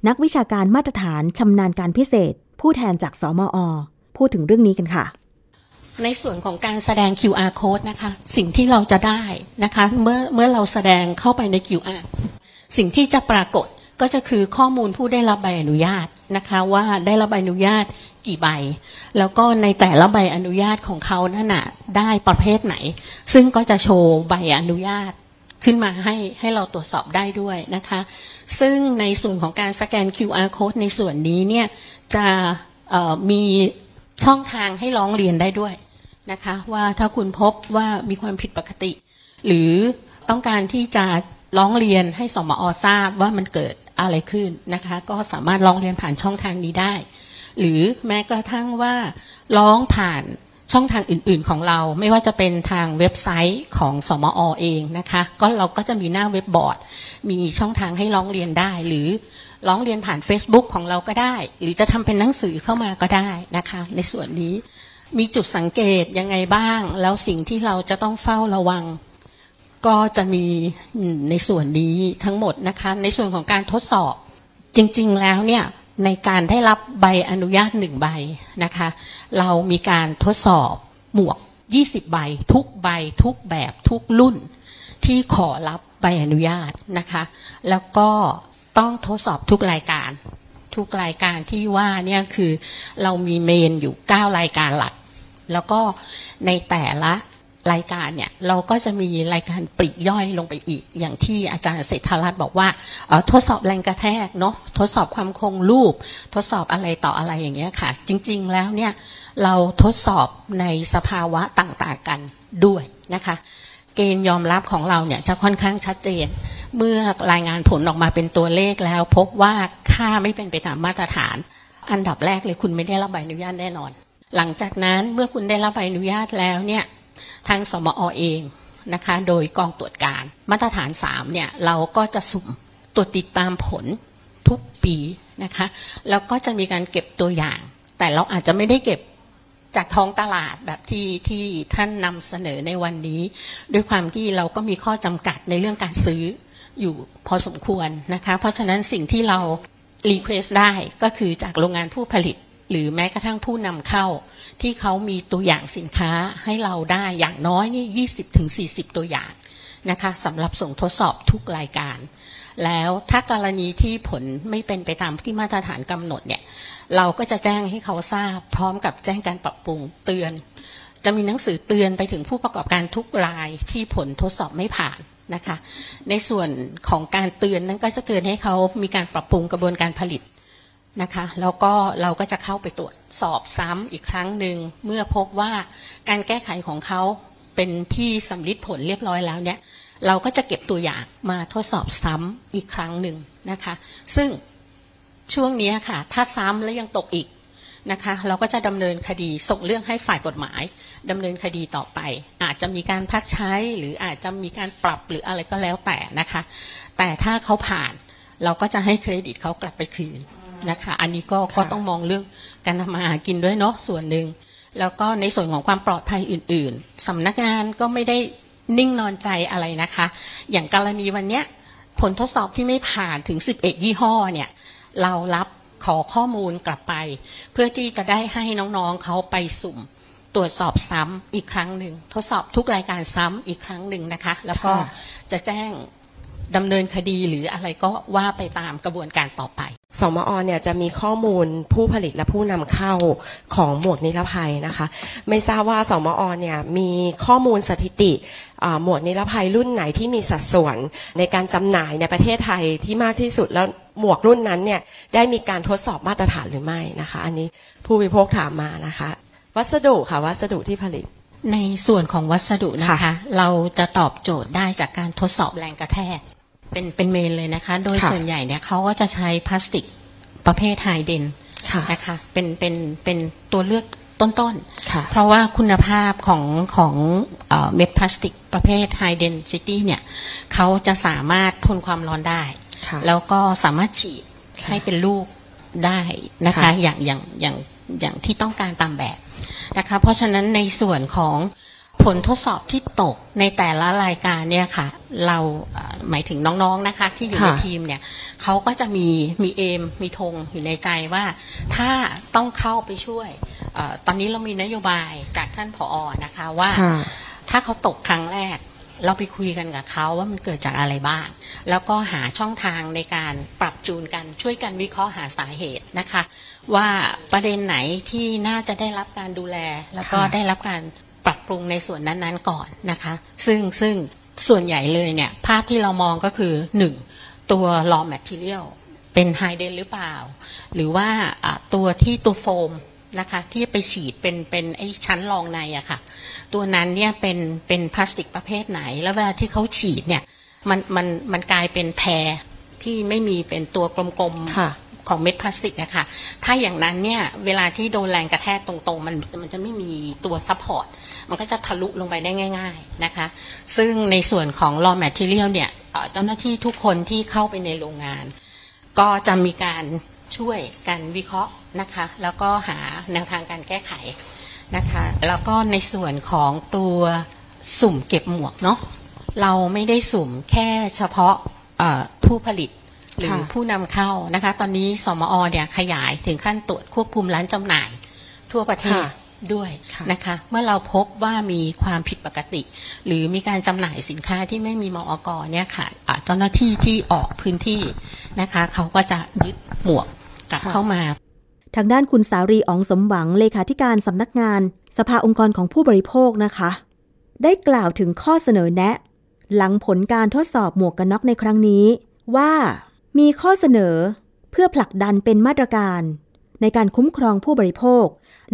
นักวิชาการมาตรฐานชำนาญการพิเศษ ผู้แทนจากสมอ พูดถึงเรื่องนี้กันค่ะ ในส่วนของการแสดง QR code นะคะ สิ่งที่เราจะได้นะคะ เมื่อเมื่อเราแสดงเข้าไปใน QR สิ่งที่จะปรากฏก็จะคือข้อมูลผู้ได้รับใบอนุญาตนะคะว่าได้รับใบอนุญาตกี่ใบ แล้วก็ในแต่ละใบอนุญาตของเขานั่นน่ะได้ประเภทไหน ซึ่งก็จะโชว์ใบอนุญาตขึ้นมาให้ให้เราตรวจสอบได้ด้วยนะคะ ซึ่งในส่วนของการสแกน QR code ในส่วนนี้เนี่ย จะมีช่องทางให้ร้องเรียนได้ด้วยนะคะ ว่าถ้าคุณพบว่ามีความผิดปกติ หรือต้องการที่จะร้องเรียนให้สมอทราบว่ามันเกิดอะไรขึ้นนะคะ ก็สามารถร้องเรียนผ่านช่องทางนี้ได้ หรือแม้กระทั่งว่าร้องผ่านช่องทางอื่น ๆของเรา ไม่ว่าจะเป็นทางเว็บไซต์ของสมอเองนะคะ ก็เราก็จะมีหน้าเว็บบอร์ด มีช่องทางให้ร้องเรียนได้ หรือ ร้องเรียนผ่าน Facebook ของเราก็ได้ หรือจะทำเป็นหนังสือเข้ามาก็ได้นะคะ ในส่วนนี้มีจุดสังเกตยังไงบ้าง แล้วสิ่งที่เราจะต้องเฝ้าระวัง ก็จะมีในส่วนนี้ทั้งหมดนะคะ ในส่วนของการทดสอบจริง ๆ แล้วเนี่ยในการได้รับใบอนุญาตหนึ่งใบนะคะ เรามีการทดสอบหมวก 20 ใบ ทุกใบ ทุกแบบทุกรุ่น ที่ขอรับใบอนุญาตนะคะ แล้วก็ ต้องทดสอบทุกรายการ ทุกรายการที่ว่าเนี่ยคือเรามีเมนอยู่ 9 รายการหลัก แล้วก็ในแต่ละรายการเนี่ยเราก็จะมีรายการปลีกย่อยลงไปอีก อย่างที่อาจารย์เศรษฐรัตน์บอกว่าออทดสอบแรงกระแทกเนาะทดสอบความคงรูป ทดสอบอะไรต่ออะไรอย่างเงี้ยค่ะ จริงๆแล้วเนี่ยเราทดสอบในสภาวะต่างๆกันด้วยนะคะ เกณฑ์ยอมรับของเราเนี่ยจะค่อนข้างชัดเจน เมื่อรายงานผลออกมาเป็นตัวเลขแล้ว พบว่าค่าไม่เป็นไปตามมาตรฐาน อันดับแรกเลยคุณไม่ได้รับใบอนุญาตแน่นอน หลังจากนั้นเมื่อคุณได้รับใบอนุญาตแล้วเนี่ยทางสมอเองนะคะโดยกองตรวจการมาตรฐาน3เนี่ยเราก็จะสุ่มตรวจติดตามผลทุกปีนะคะแล้วก็จะมีการเก็บตัวอย่าง แต่เราอาจจะไม่ได้เก็บจากท้องตลาดแบบที่ที่ท่านนำเสนอในวันนี้ ด้วยความที่เราก็มีข้อจำกัดในเรื่องการซื้อ อยู่พอสมควรนะคะ เพราะฉะนั้นสิ่งที่เรารีเควสได้ก็คือจากโรงงานผู้ผลิต หรือแม้กระทั่งผู้นำเข้า ที่เขามีตัวอย่างสินค้าให้เราได้อย่างน้อยนี่ยี่สิบถึงสี่สิบตัวอย่างนะคะสำหรับส่งทดสอบทุกรายการ แล้วถ้ากรณีที่ผลไม่เป็นไปตามที่มาตรฐานกำหนดเนี่ยเราก็จะแจ้งให้เขาทราบ พร้อมกับแจ้งการปรับปรุงเตือน จะมีหนังสือเตือนไปถึงผู้ประกอบการทุกรายที่ผลทดสอบไม่ผ่าน นะคะ ในส่วนของการเตือนนั้นก็จะเตือนให้เขามีการปรับปรุงกระบวนการผลิตนะคะแล้วก็เราก็จะเข้าไปตรวจสอบซ้ำอีกครั้งหนึ่งเมื่อพบว่าการแก้ไขของเขาเป็นที่สำลิดผลเรียบร้อยแล้วเนี่ยเราก็จะเก็บตัวอย่างมาทดสอบซ้ำอีกครั้งหนึ่งนะคะ ซึ่งช่วงนี้ค่ะ ถ้าซ้ำแล้วยังตกอีก นะคะ เราก็จะดำเนินคดีส่งเรื่องให้ฝ่ายกฎหมายดำเนินคดีต่อไป อาจจะมีการพักใช้หรืออาจจะมีการปรับหรืออะไรก็แล้วแต่นะคะ แต่ถ้าเขาผ่านเราก็จะให้เครดิตเขากลับไปคืนนะคะ อันนี้ก็ก็ต้องมองเรื่องการทำมาหากินด้วยเนาะส่วนหนึ่งแล้วก็ในส่วนของความปลอดภัยอื่น ๆสำนักงานก็ไม่ได้นิ่งนอนใจอะไรนะคะ อย่างกรณีวันเนี้ยผลทดสอบที่ไม่ผ่านถึง 11 ยี่ห้อเนี่ย เรารับ ขอข้อมูลกลับไป เพื่อที่จะได้ให้น้องๆเขาไปสุ่มตรวจสอบซ้ำอีกครั้งหนึ่ง ทดสอบทุกรายการซ้ำอีกครั้งหนึ่งนะคะ แล้วก็จะแจ้งดำเนินคดีหรืออะไรก็ว่าไปตามกระบวนการต่อไป สมอเนี่ยจะมีข้อมูลผู้ผลิตและผู้นำเข้าของหมวกนิรภัยนะคะ ไม่ทราบว่าสมอเนี่ยมีข้อมูลสถิติ หมวกนิรภัยรุ่นไหนที่มีสัดส่วนในการจำหน่ายในประเทศไทยที่มากที่สุดแล้วหมวกรุ่นนั้นเนี่ยได้มีการทดสอบมาตรฐานหรือไม่นะคะ อันนี้ผู้บริโภคถามมานะคะ วัสดุค่ะ วัสดุที่ผลิต ในส่วนของวัสดุนะคะค่ะเราจะตอบโจทย์ได้จากการทดสอบแรงกระแทกเป็นเป็น main เลยนะคะ โดยค่ะส่วนใหญ่เนี่ยเขาก็จะใช้พลาสติกประเภท high den ค่ะนะคะเป็นเป็นเป็นตัวเลือกต้นค่ะๆเพราะว่าคุณภาพของของ เอ่อเม็ดพลาสติกประเภท high density เนี่ยเขาจะสามารถทนความร้อนได้ค่ะแล้วก็สามารถฉีดค่ะให้เป็นลูกได้นะคะค่ะอย่างอย่างอย่างอย่างที่ต้องการตามแบบนะคะเพราะฉะนั้นในส่วนของผลทดสอบที่ตกในแต่ละรายการเนี่ยค่ะ เราเอ่อหมายถึงน้องๆนะคะ ที่อยู่ในค่ะทีมเนี่ยเขาก็จะมีมีเอมมีธงอยู่ในใจว่าถ้าต้องเข้าไปช่วยเออตอนนี้เรามีนโยบายจากท่านผอนะคะว่าค่ะ ถ้าเขาตกครั้งแรก เราไปคุยกันกับเขาว่ามันเกิดจากอะไรบ้าง แล้วก็หาช่องทางในการปรับจูนกันช่วยกันวิเคราะห์หาสาเหตุนะคะ ว่าประเด็นไหนที่น่าจะได้รับการดูแล แล้วก็ค่ะได้รับการปรับปรุงในส่วนนั้นๆก่อนนะคะ ซึ่งซึ่งส่วนใหญ่เลยเนี่ย ภาพที่เรามองก็คือหนึ่งตัว raw material เป็นไฮเดนหรือเปล่า หรือว่าอะตัวที่ตัวโฟม นะคะ ที่ไปฉีดเป็นเป็นไอ้ชั้นรองในอะค่ะ ตัวนั้นเนี่ยเป็นเป็นพลาสติกประเภทไหน แล้วเวลาที่เขาฉีดเนี่ยมันมันมันกลายเป็นแพรที่ไม่มีเป็นตัวกลมค่ะๆของเม็ดพลาสติกนะคะถ้าอย่างนั้นเนี่ยเวลาที่โดนแรงกระแทกตรงๆ มันมันจะไม่มีตัว support มันก็จะทะลุลงไปได้ง่าย ๆนะคะ ซึ่งในส่วนของ raw material เนี่ยเอ่อเจ้าหน้าที่ทุกคนที่เข้าไปในโรงงาน ก็จะมีการช่วยกันวิเคราะห์ นะคะ แล้วก็หาแนวทางการแก้ไขนะคะ แล้วก็ในส่วนของตัวสุ่มเก็บหมวกเนาะเราไม่ได้สุ่มแค่เฉพาะเอ่อผู้ผลิตหรือค่ะผู้นำเข้านะคะ ตอนนี้สมอเนี่ยขยายถึงขั้นตรวจควบคุมร้านจำหน่าย ทั่วประเทศค่ะด้วยค่ะนะคะ เมื่อเราพบว่ามีความผิดปกติ หรือมีการจำหน่ายสินค้าที่ไม่มีมอกเนี่ยค่ะอ่าเจ้าหน้าที่ที่ออกพื้นที่นะคะ เขาก็จะยึดหมวกกลับค่ะเข้ามา ทางด้านคุณสารีอองสมหวังเลขาธิการสำนักงาน สภาองค์กรของผู้บริโภคนะคะ ได้กล่าวถึงข้อเสนอแนะ หลังผลการทดสอบหมวกกันน็อกในครั้งนี้ ว่ามีข้อเสนอเพื่อผลักดันเป็นมาตรการ ในการคุ้มครองผู้บริโภค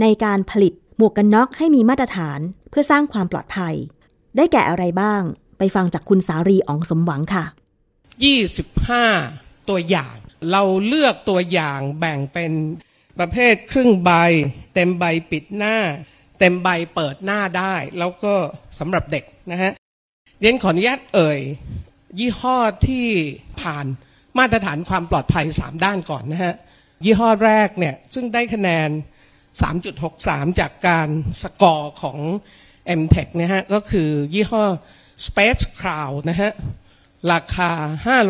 ในการผลิตหมวกกันน็อกให้มีมาตรฐาน เพื่อสร้างความปลอดภัย ได้แก่อะไรบ้าง ไปฟังจากคุณสารีอองสมหวังค่ะ 25 ตัวอย่าง เราเลือกตัวอย่างแบ่งเป็น ประเภทครึ่งใบ เต็มใบปิดหน้า เต็มใบเปิดหน้าได้ แล้วก็สำหรับเด็กนะฮะเรียนขออนุญาตเอ่ย ยี่ห้อที่ผ่านมาตรฐานความปลอดภัย 3 ด้านก่อนนะฮะยี่ห้อแรกเนี่ยซึ่งได้คะแนน 3.63 จากการสกอร์ของ m t e c นะฮะก็คือยี่ห้อ Space Cloud นะฮะราคา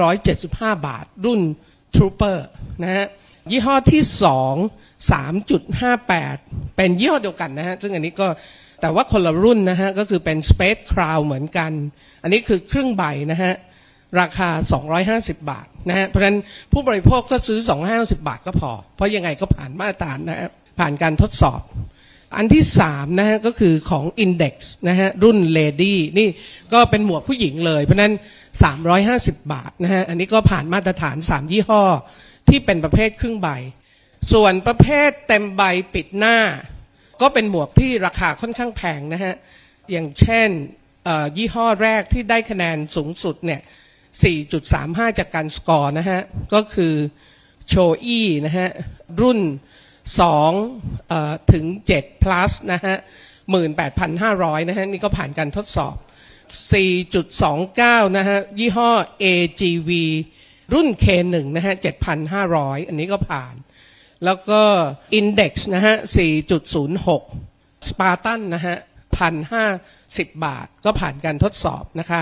575 บาทรุ่น Trooper นะฮะ ยี่ห้อที่สอง3.58เป็นยี่ห้อเดียวกันนะฮะ ซึ่งอันนี้ก็แต่ว่าคนละรุ่นนะฮะ ก็คือเป็น Space Crown เหมือนกัน อันนี้คือครึ่งใบนะฮะ ราคา 250 บาทนะฮะ เพราะฉะนั้นผู้บริโภคก็ซื้อ 250 บาทก็พอ เพราะยังไงก็ผ่านมาตรฐานนะฮะผ่านการทดสอบ อันที่สามนะฮะ ก็คือของ Index นะฮะ รุ่น Lady นี่ก็เป็นหมวกผู้หญิงเลย เพราะฉะนั้น 350 บาทนะฮะ อันนี้ก็ผ่านมาตรฐาน 3 ยี่ห้อ ที่เป็นประเภทครึ่งใบ ส่วนประเภทเต็มใบปิดหน้า ก็เป็นหมวกที่ราคาค่อนข้างแพงนะฮะ อย่างเช่นยี่ห้อแรกที่ได้คะแนนสูงสุดเนี่ย 4.35 จากการสกอร์นะฮะ ก็คือโชอี้นะฮะ รุ่น2เอ่อถึง7 plus นะฮะ 18,500 นะฮะ นี่ก็ผ่านการทดสอบ 4.29 นะฮะ ยี่ห้อ AGV รุ่น K1 นะฮะ 7,500 อันนี้ก็ผ่าน แล้วก็ Index นะฮะ 4.06 Spartan นะฮะ 1,050 บาท ก็ผ่านการทดสอบนะคะ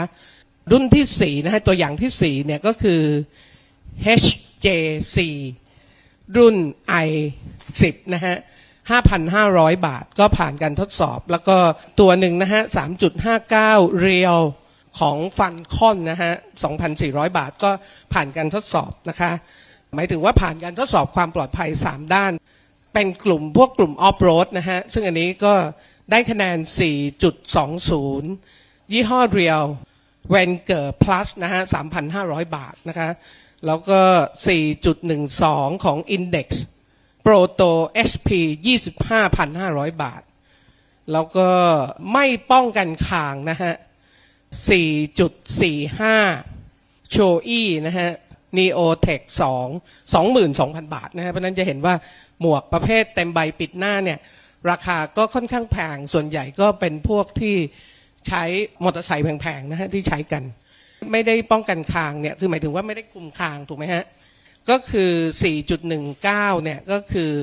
รุ่นที่ 4 นะฮะ ตัวอย่างที่ 4 เนี่ยก็คือ HJC รุ่น i 10 นะฮะ 5,500 บาท ก็ผ่านการทดสอบ แล้วก็ตัวหนึ่งนะฮะ 3.59เรียว ของฟันคอนนะฮะ 2,400 บาทก็ผ่านการทดสอบนะคะ หมายถึงว่าผ่านการทดสอบความปลอดภัย 3 ด้าน เป็นกลุ่มพวกกลุ่มออฟโรดนะฮะ ซึ่งอันนี้ก็ได้คะแนน 4.20 ยี่ห้อเรียวเวนเกอร์ plus นะฮะ 3,500 บาทนะคะ แล้วก็ 4.12 ของ Index Proto HP 25,500 บาท แล้วก็ไม่ป้องกันคางนะฮะ 4.45 โชอีนะฮะ Neotech 2 22,000บาทนะฮะเพราะนั้นจะเห็นว่าหมวกประเภทเต็มใบปิดหน้าเนี่ย ราคาก็ค่อนข้างแพง ส่วนใหญ่ก็เป็นพวกที่ใช้มอเตอร์ไซค์แพงๆนะฮะที่ใช้กัน ไม่ได้ป้องกันคางเนี่ย คือหมายถึงว่าไม่ได้คุมคางถูกไหมฮะ ก็คือ 4.19 เนี่ย ก็คือ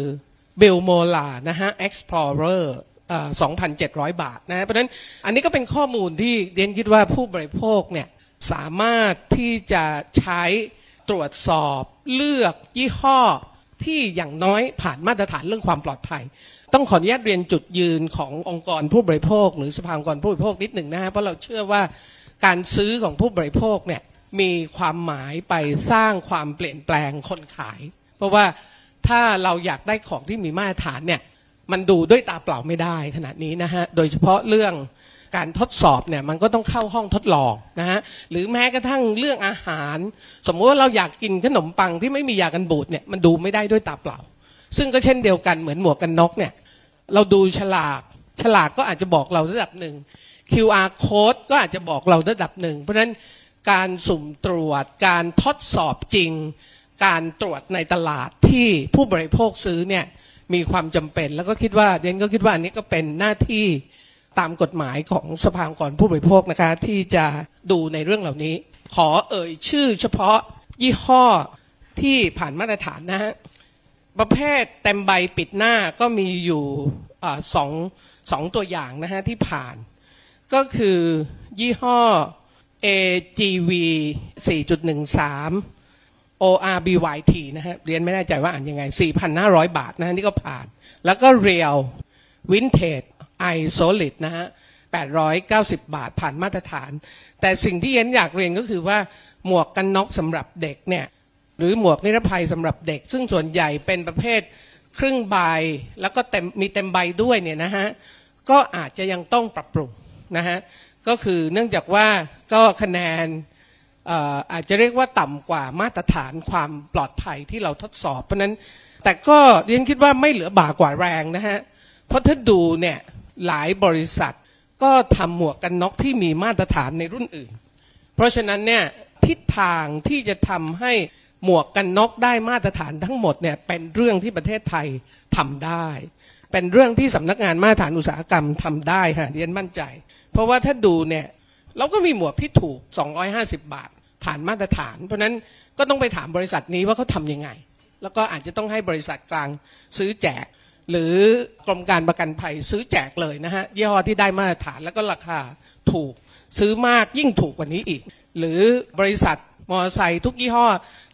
เบลโมลานะฮะ Explorer เอ่อ 2,700 บาทนะเพราะฉะนั้นอันนี้ก็เป็นข้อมูลที่เรียนคิดว่าผู้บริโภคเนี่ยสามารถที่จะใช้ตรวจสอบเลือกยี่ห้อที่อย่างน้อยผ่านมาตรฐานเรื่องความปลอดภัย ต้องขออนุญาตเรียนจุดยืนขององค์กรผู้บริโภค หรือสภาองค์กรผู้บริโภคนิดหนึ่งนะฮะเพราะเราเชื่อว่าการซื้อของผู้บริโภคเนี่ยมีความหมายไปสร้างความเปลี่ยนแปลงคนขาย เพราะว่าถ้าเราอยากได้ของที่มีมาตรฐานเนี่ย มันดูด้วยตาเปล่าไม่ได้ขนาดนี้นะฮะโดยเฉพาะเรื่องการทดสอบเนี่ยมันก็ต้องเข้าห้องทดลองนะฮะหรือแม้กระทั่งเรื่องอาหาร สมมติว่าเราอยากกินขนมปังที่ไม่มียากันบูดเนี่ยมันดูไม่ได้ด้วยตาเปล่า ซึ่งก็เช่นเดียวกันเหมือนหมวกกันน็อกเนี่ยเราดูฉลากฉลากก็อาจจะบอกเราระดับหนึ่ง QR code ก็อาจจะบอกเราระดับหนึ่ง เพราะฉะนั้นการสุ่มตรวจการทดสอบจริง การตรวจในตลาดที่ผู้บริโภคซื้อเนี่ย มีความจำเป็น แล้วก็คิดว่าเดนก็คิดว่าอันนี้ก็เป็นหน้าที่ตามกฎหมายของสภาองค์กรผู้บริโภคนะคะ ที่จะดูในเรื่องเหล่านี้ ขอเอ่ยชื่อเฉพาะยี่ห้อที่ผ่านมาตรฐานนะฮะประเภทเต็มใบปิดหน้าก็มีอยู่สองสองตัวอย่างนะฮะที่ผ่าน ก็คือยี่ห้อ AGV 4.13 ORBYT นะฮะเรียนไม่แน่ใจว่าอ่านยังไง 4,500 บาทนะฮะนี่ก็ผ่าน แล้วก็ Real Vintage i Solid นะฮะ890 บาทผ่านมาตรฐาน แต่สิ่งที่เย็นอยากเรียนก็คือว่าหมวกกันน็อกสำหรับเด็กเนี่ยหรือหมวกนิรภัยสำหรับเด็ก ซึ่งส่วนใหญ่เป็นประเภทครึ่งใบแล้วก็เต็มมีเต็มใบด้วยเนี่ยนะฮะก็อาจจะยังต้องปรับปรุงนะฮะก็คือเนื่องจากว่าก็คะแนน อาจจะเรียกว่าต่ำกว่ามาตรฐานความปลอดภัยที่เราทดสอบ เพราะฉะนั้นแต่ก็เรียนคิดว่าไม่เหลือบ่ากว่าแรงนะฮะ เพราะถ้าดูเนี่ยหลายบริษัทก็ทำหมวกกันน็อกที่มีมาตรฐานในรุ่นอื่น เพราะฉะนั้นเนี่ยทิศทางที่จะทำให้หมวกกันน็อกได้มาตรฐานทั้งหมดเนี่ยเป็นเรื่องที่ประเทศไทยทำได้ เป็นเรื่องที่สำนักงานมาตรฐานอุตสาหกรรมทำได้ฮะเรียนมั่นใจ เพราะว่าถ้าดูเนี่ย เราก็มีหมวกที่ถูก 250 บาท ผ่านมาตรฐาน เพราะนั้นก็ต้องไปถามบริษัทนี้ว่าเขาทำยังไง แล้วก็อาจจะต้องให้บริษัทกลางซื้อแจก หรือกรมการประกันภัยซื้อแจกเลยนะฮะยี่ห้อที่ได้มาตรฐานแล้วก็ราคาถูกซื้อมากยิ่งถูกกว่านี้อีก หรือบริษัทมอเตอร์ไซค์ทุกยี่ห้อ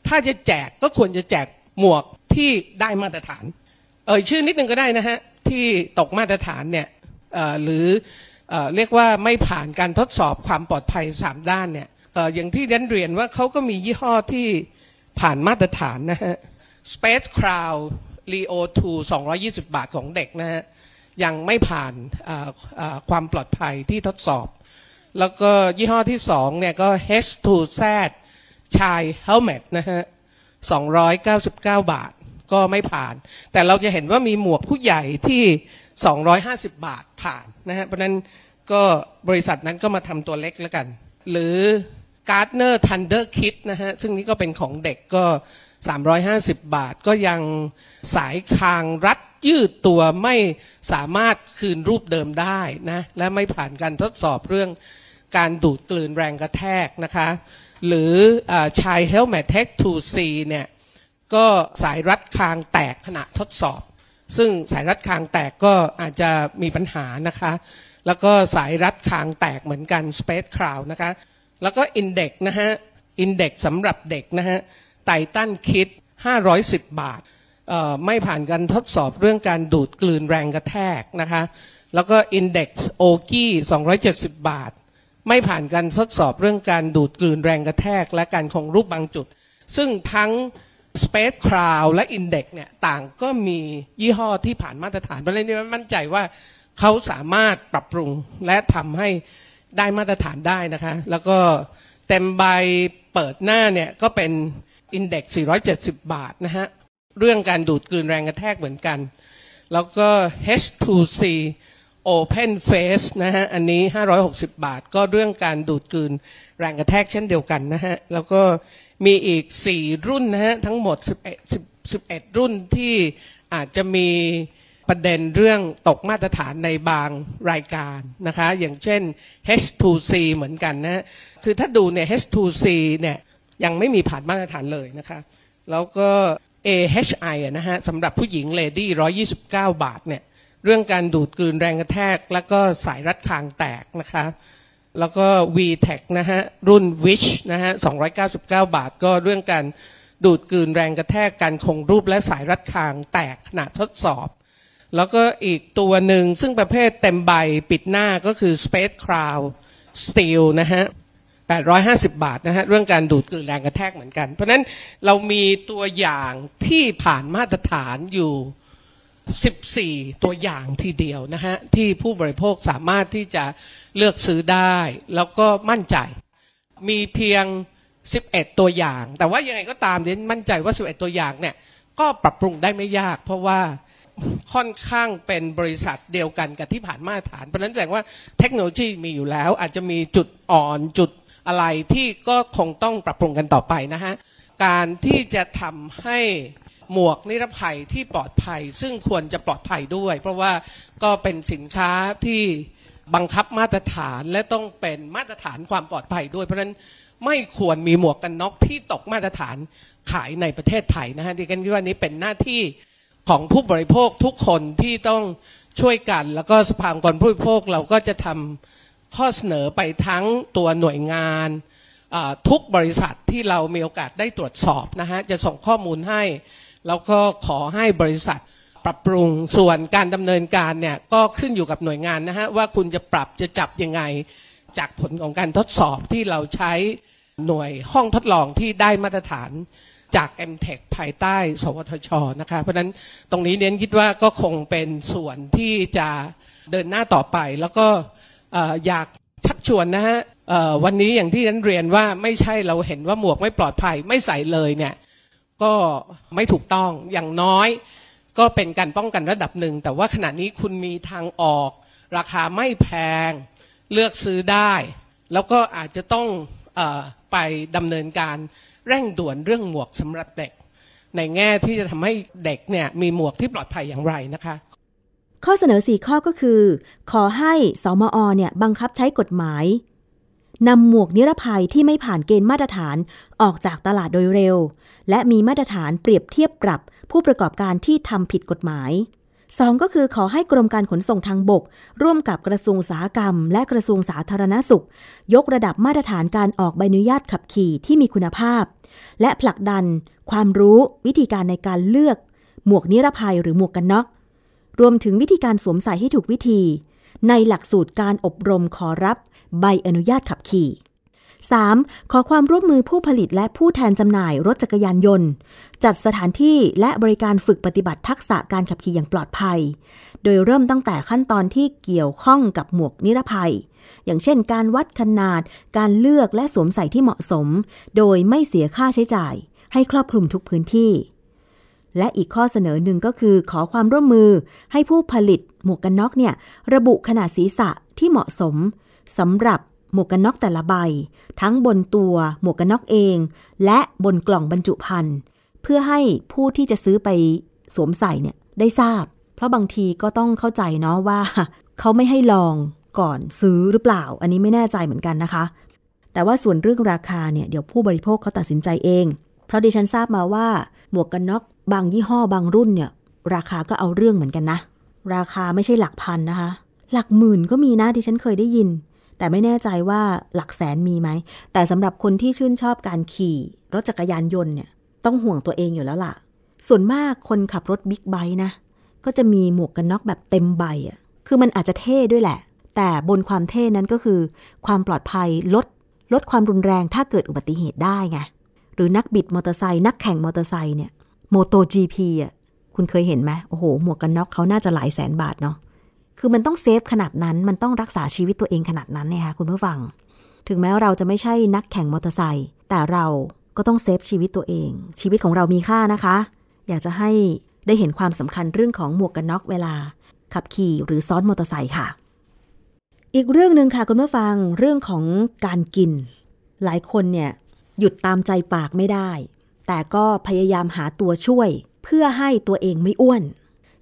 ถ้าจะแจกก็ควรจะแจกหมวกที่ได้มาตรฐาน เอ่ยชื่อนิดนึงก็ได้นะฮะที่ตกมาตรฐานเนี่ยหรือ เเรียกว่าไม่ผ่านการทดสอบความปลอดภัยสามด้านเนี่ยออย่างที่เรียนเรียนว่าเขาก็มียี่ห้อที่ผ่านมาตรฐานนะฮะ Space Crown Leo 2 220 บาทของเด็กนะฮะ ยังไม่ผ่านความปลอดภัยที่ทดสอบ แล้วก็ยี่ห้อที่สองเนี่ยก็ H2Z ชาย Helmet นะฮะ 299 บาทก็ไม่ผ่าน แต่เราจะเห็นว่ามีหมวกผู้ใหญ่ที่ 250 บาทผ่านนะฮะ เพราะนั้น ก็บริษัทนั้นก็มาทำตัวเล็กแล้วกัน หรือ Gardner Thunder Kit นะฮะ ซึ่งนี้ก็เป็นของเด็กก็ 350 บาทก็ยังสายคางรัดยืดตัวไม่สามารถคืนรูปเดิมได้นะ และไม่ผ่านการทดสอบเรื่องการดูดกลืนแรงกระแทกนะคะ หรืออชาย Helmet Tech 2C เนี่ย ก็สายรัดคางแตกขณะทดสอบ ซึ่งสายรัดคางแตกก็อาจจะมีปัญหานะคะ แล้วก็สายรัดคางแตกเหมือนกัน Space Crown นะคะ แล้วก็ Index นะฮะ Index สำหรับเด็กนะฮะไททันคิด 510 บาท ไม่ผ่านการทดสอบเรื่องการดูดกลืนแรงกระแทกนะคะ แล้วก็ Index โอกี้270 บาท ไม่ผ่านการทดสอบเรื่องการดูดกลืนแรงกระแทก และการคงรูปบางจุด ซึ่งทั้ง Space Crown และ Index เนี่ยต่างก็มียี่ห้อที่ผ่านมาตรฐานเพราะฉะนั้นมั่นใจว่า เขาสามารถปรับปรุงและทำให้ได้มาตรฐานได้นะคะ แล้วก็เต็มใบเปิดหน้าเนี่ยก็เป็น Index 470 บาทนะฮะ เรื่องการดูดกลืนแรงกระแทกเหมือนกัน แล้วก็ H2C Open Face นะฮะ อันนี้ 560 บาท ก็เรื่องการดูดกลืนแรงกระแทกเช่นเดียวกันนะฮะ แล้วก็มีอีก 4 รุ่นนะฮะ ทั้งหมด 11 11 รุ่นที่อาจจะมี ประเด็นเรื่องตกมาตรฐานในบางรายการนะคะ อย่างเช่น H2C เหมือนกันนะคือถ้าดูเนี่ย H2C เนี่ยยังไม่มีผ่านมาตรฐานเลยนะคะ แล้วก็ AHI นะฮะสำหรับผู้หญิงเลดี้129 บาทเนี่ยเรื่องการดูดกลืนแรงกระแทก แล้วก็สายรัดคางแตกนะคะ แล้วก็ VTech นะฮะรุ่น Wish นะฮะ299 บาท ก็เรื่องการดูดกลืนแรงกระแทกการคงรูปและสายรัดคางแตกขณะทดสอบ แล้วก็อีกตัวหนึ่งซึ่งประเภทเต็มใบปิดหน้าก็คือ Space Crown Steel นะฮะ 850 บาทนะฮะ เรื่องการดูดกลืนแรงกระแทกเหมือนกัน เพราะนั้นเรามีตัวอย่างที่ผ่านมาตรฐานอยู่ 14 ตัวอย่างทีเดียวนะฮะ ที่ผู้บริโภคสามารถที่จะเลือกซื้อได้ แล้วก็มั่นใจ มีเพียง 11 ตัวอย่าง แต่ว่ายังไงก็ตามเดนมั่นใจว่า 11 ตัวอย่างเนี่ยก็ปรับปรุงได้ไม่ยาก เพราะว่า ค่อนข้างเป็นบริษัทเดียวกันกับที่ผ่านมาตรฐาน เพราะนั้นแสดงว่าเทคโนโลยีมีอยู่แล้ว อาจจะมีจุดอ่อนจุดอะไรที่ก็คงต้องปรับปรุงกันต่อไปนะฮะ การที่จะทำให้หมวกนิรภัยที่ปลอดภัย ซึ่งควรจะปลอดภัยด้วย เพราะว่าก็เป็นสินค้าที่บังคับมาตรฐานและต้องเป็นมาตรฐานความปลอดภัยด้วย เพราะฉะนั้นไม่ควรมีหมวกกันน็อกที่ตกมาตรฐานขายในประเทศไทยนะฮะดิฉันคิดว่านี้เป็นหน้าที่ ของผู้บริโภคทุกคนที่ต้องช่วยกัน แล้วก็สภาองค์กรผู้บริโภคเราก็จะทำข้อเสนอไปทั้งตัวหน่วยงานทุกบริษัทที่เรามีโอกาสได้ตรวจสอบนะฮะจะส่งข้อมูลให้ แล้วก็ขอให้บริษัทปรับปรุงส่วนการดำเนินการเนี่ยก็ขึ้นอยู่กับหน่วยงานนะฮะว่าคุณจะปรับจะจับยังไง จากผลของการทดสอบที่เราใช้หน่วยห้องทดลองที่ได้มาตรฐาน จาก m t e c ภายใต้ สวทชนะคะ เพราะนั้นตรงนี้เน้นคิดว่าก็คงเป็นส่วนที่จะเดินหน้าต่อไป แล้วก็ออยากชักชวนนะฮะวันนี้อย่างที่ฉันเรียนว่าไม่ใช่เราเห็นว่าหมวกไม่ปลอดภัยไม่ใส่เลยเนี่ยก็ไม่ถูกต้องอย่างน้อย ก็เป็นการป้องกันระดับหนึ่ง แต่ว่าขณะนี้คุณมีทางออก ราคาไม่แพง เลือกซื้อได้ แล้วก็อาจจะต้องอไปดำเนินการ เร่งด่วนเรื่องหมวกสำหรับเด็ก ในแง่ที่จะทำให้เด็กเนี่ยมีหมวกที่ปลอดภัยอย่างไรนะคะ ข้อเสนอ 4 ข้อก็คือ ขอให้สมอเนี่ยบังคับใช้กฎหมายนำหมวกนิรภัยที่ไม่ผ่านเกณฑ์มาตรฐานออกจากตลาดโดยเร็ว และมีมาตรฐานเปรียบเทียบปรับผู้ประกอบการที่ทำผิดกฎหมาย 2 ก็คือขอให้กรมการขนส่งทางบก ร่วมกับกระทรวงอุตสาหกรรม และกระทรวงสาธารณสุข ยกระดับมาตรฐานการออกใบอนุญาตขับขี่ที่มีคุณภาพ และผลักดัน ความรู้วิธีการในการเลือก หมวกนิรภัยหรือหมวกกันน็อกรวมถึงวิธีการสวมใส่ให้ถูกวิธี ในหลักสูตรการอบรมขอรับใบอนุญาตขับขี่ 3. ขอความร่วมมือผู้ผลิตและผู้แทนจำหน่ายรถจักรยานยนต์ จัดสถานที่และบริการฝึกปฏิบัติทักษะการขับขี่อย่างปลอดภัย โดยเริ่มตั้งแต่ขั้นตอนที่เกี่ยวข้องกับหมวกนิรภัย อย่างเช่น การวัดขนาด การเลือกและสวมใส่ที่เหมาะสม โดยไม่เสียค่าใช้จ่าย ให้ครอบคลุมทุกพื้นที่ และอีกข้อเสนอหนึ่งก็คือขอความร่วมมือให้ผู้ผลิตหมวกกันน็อกเนี่ยระบุขนาดศีรษะที่เหมาะสมสำหรับ หมวกกันน็อกแต่ละใบ ทั้งบนตัวหมวกกันน็อกเอง และบนกล่องบรรจุภัณฑ์เพื่อให้ผู้ที่จะซื้อไปสวมใส่เนี่ยได้ทราบ เพราะบางทีก็ต้องเข้าใจเนาะว่า เขาไม่ให้ลองก่อนซื้อหรือเปล่า อันนี้ไม่แน่ใจเหมือนกันนะคะ แต่ว่าส่วนเรื่องราคาเนี่ยเดี๋ยวผู้บริโภคเขาตัดสินใจเอง เพราะดิฉันทราบมาว่า หมวกกันน็อกบางยี่ห้อบางรุ่นเนี่ย ราคาก็เอาเรื่องเหมือนกันนะ ราคาไม่ใช่หลักพันนะคะ หลักหมื่นก็มีนะที่ฉันเคยได้ยิน แต่ไม่แน่ใจว่าหลักแสนมีไหม แต่สำหรับคนที่ชื่นชอบการขี่รถจักรยานยนต์เนี่ยต้องห่วงตัวเองอยู่แล้วล่ะ ส่วนมากคนขับรถบิ๊กไบค์นะ ก็จะมีหมวกกันน็อกแบบเต็มใบอะคือมันอาจจะเท่ด้วยแหละ แต่บนความเท่นั้นก็คือ ความปลอดภัยลดลดความรุนแรงถ้าเกิดอุบัติเหตุได้ไงหรือนักบิดมอเตอร์ไซค์นักแข่งมอเตอร์ไซค์เนี่ยโมโต GP อะคุณเคยเห็นไหมโอ้โห หมวกกันน็อกเขาน่าจะหลายแสนบาทเนาะ คือมันต้อง safe ขนาดนั้น มันต้องรักษาชีวิตตัวเองขนาดนั้นเนี่ยค่ะคุณผู้ฟัง ถึงแม้เราจะไม่ใช่นักแข่งมอเตอร์ไซค์แต่เราก็ต้อง save ชีวิตตัวเอง ชีวิตของเรามีค่านะคะ อยากจะให้ได้เห็นความสำคัญเรื่องของหมวกกันน็อกเวลา ขับขี่หรือซ้อนมอเตอร์ไซค์ค่ะ อีกเรื่องหนึ่งค่ะคุณผู้ฟังเรื่องของการกิน หลายคนเนี่ยหยุดตามใจปากไม่ได้ แต่ก็พยายามหาตัวช่วย เพื่อให้ตัวเองไม่อ้วน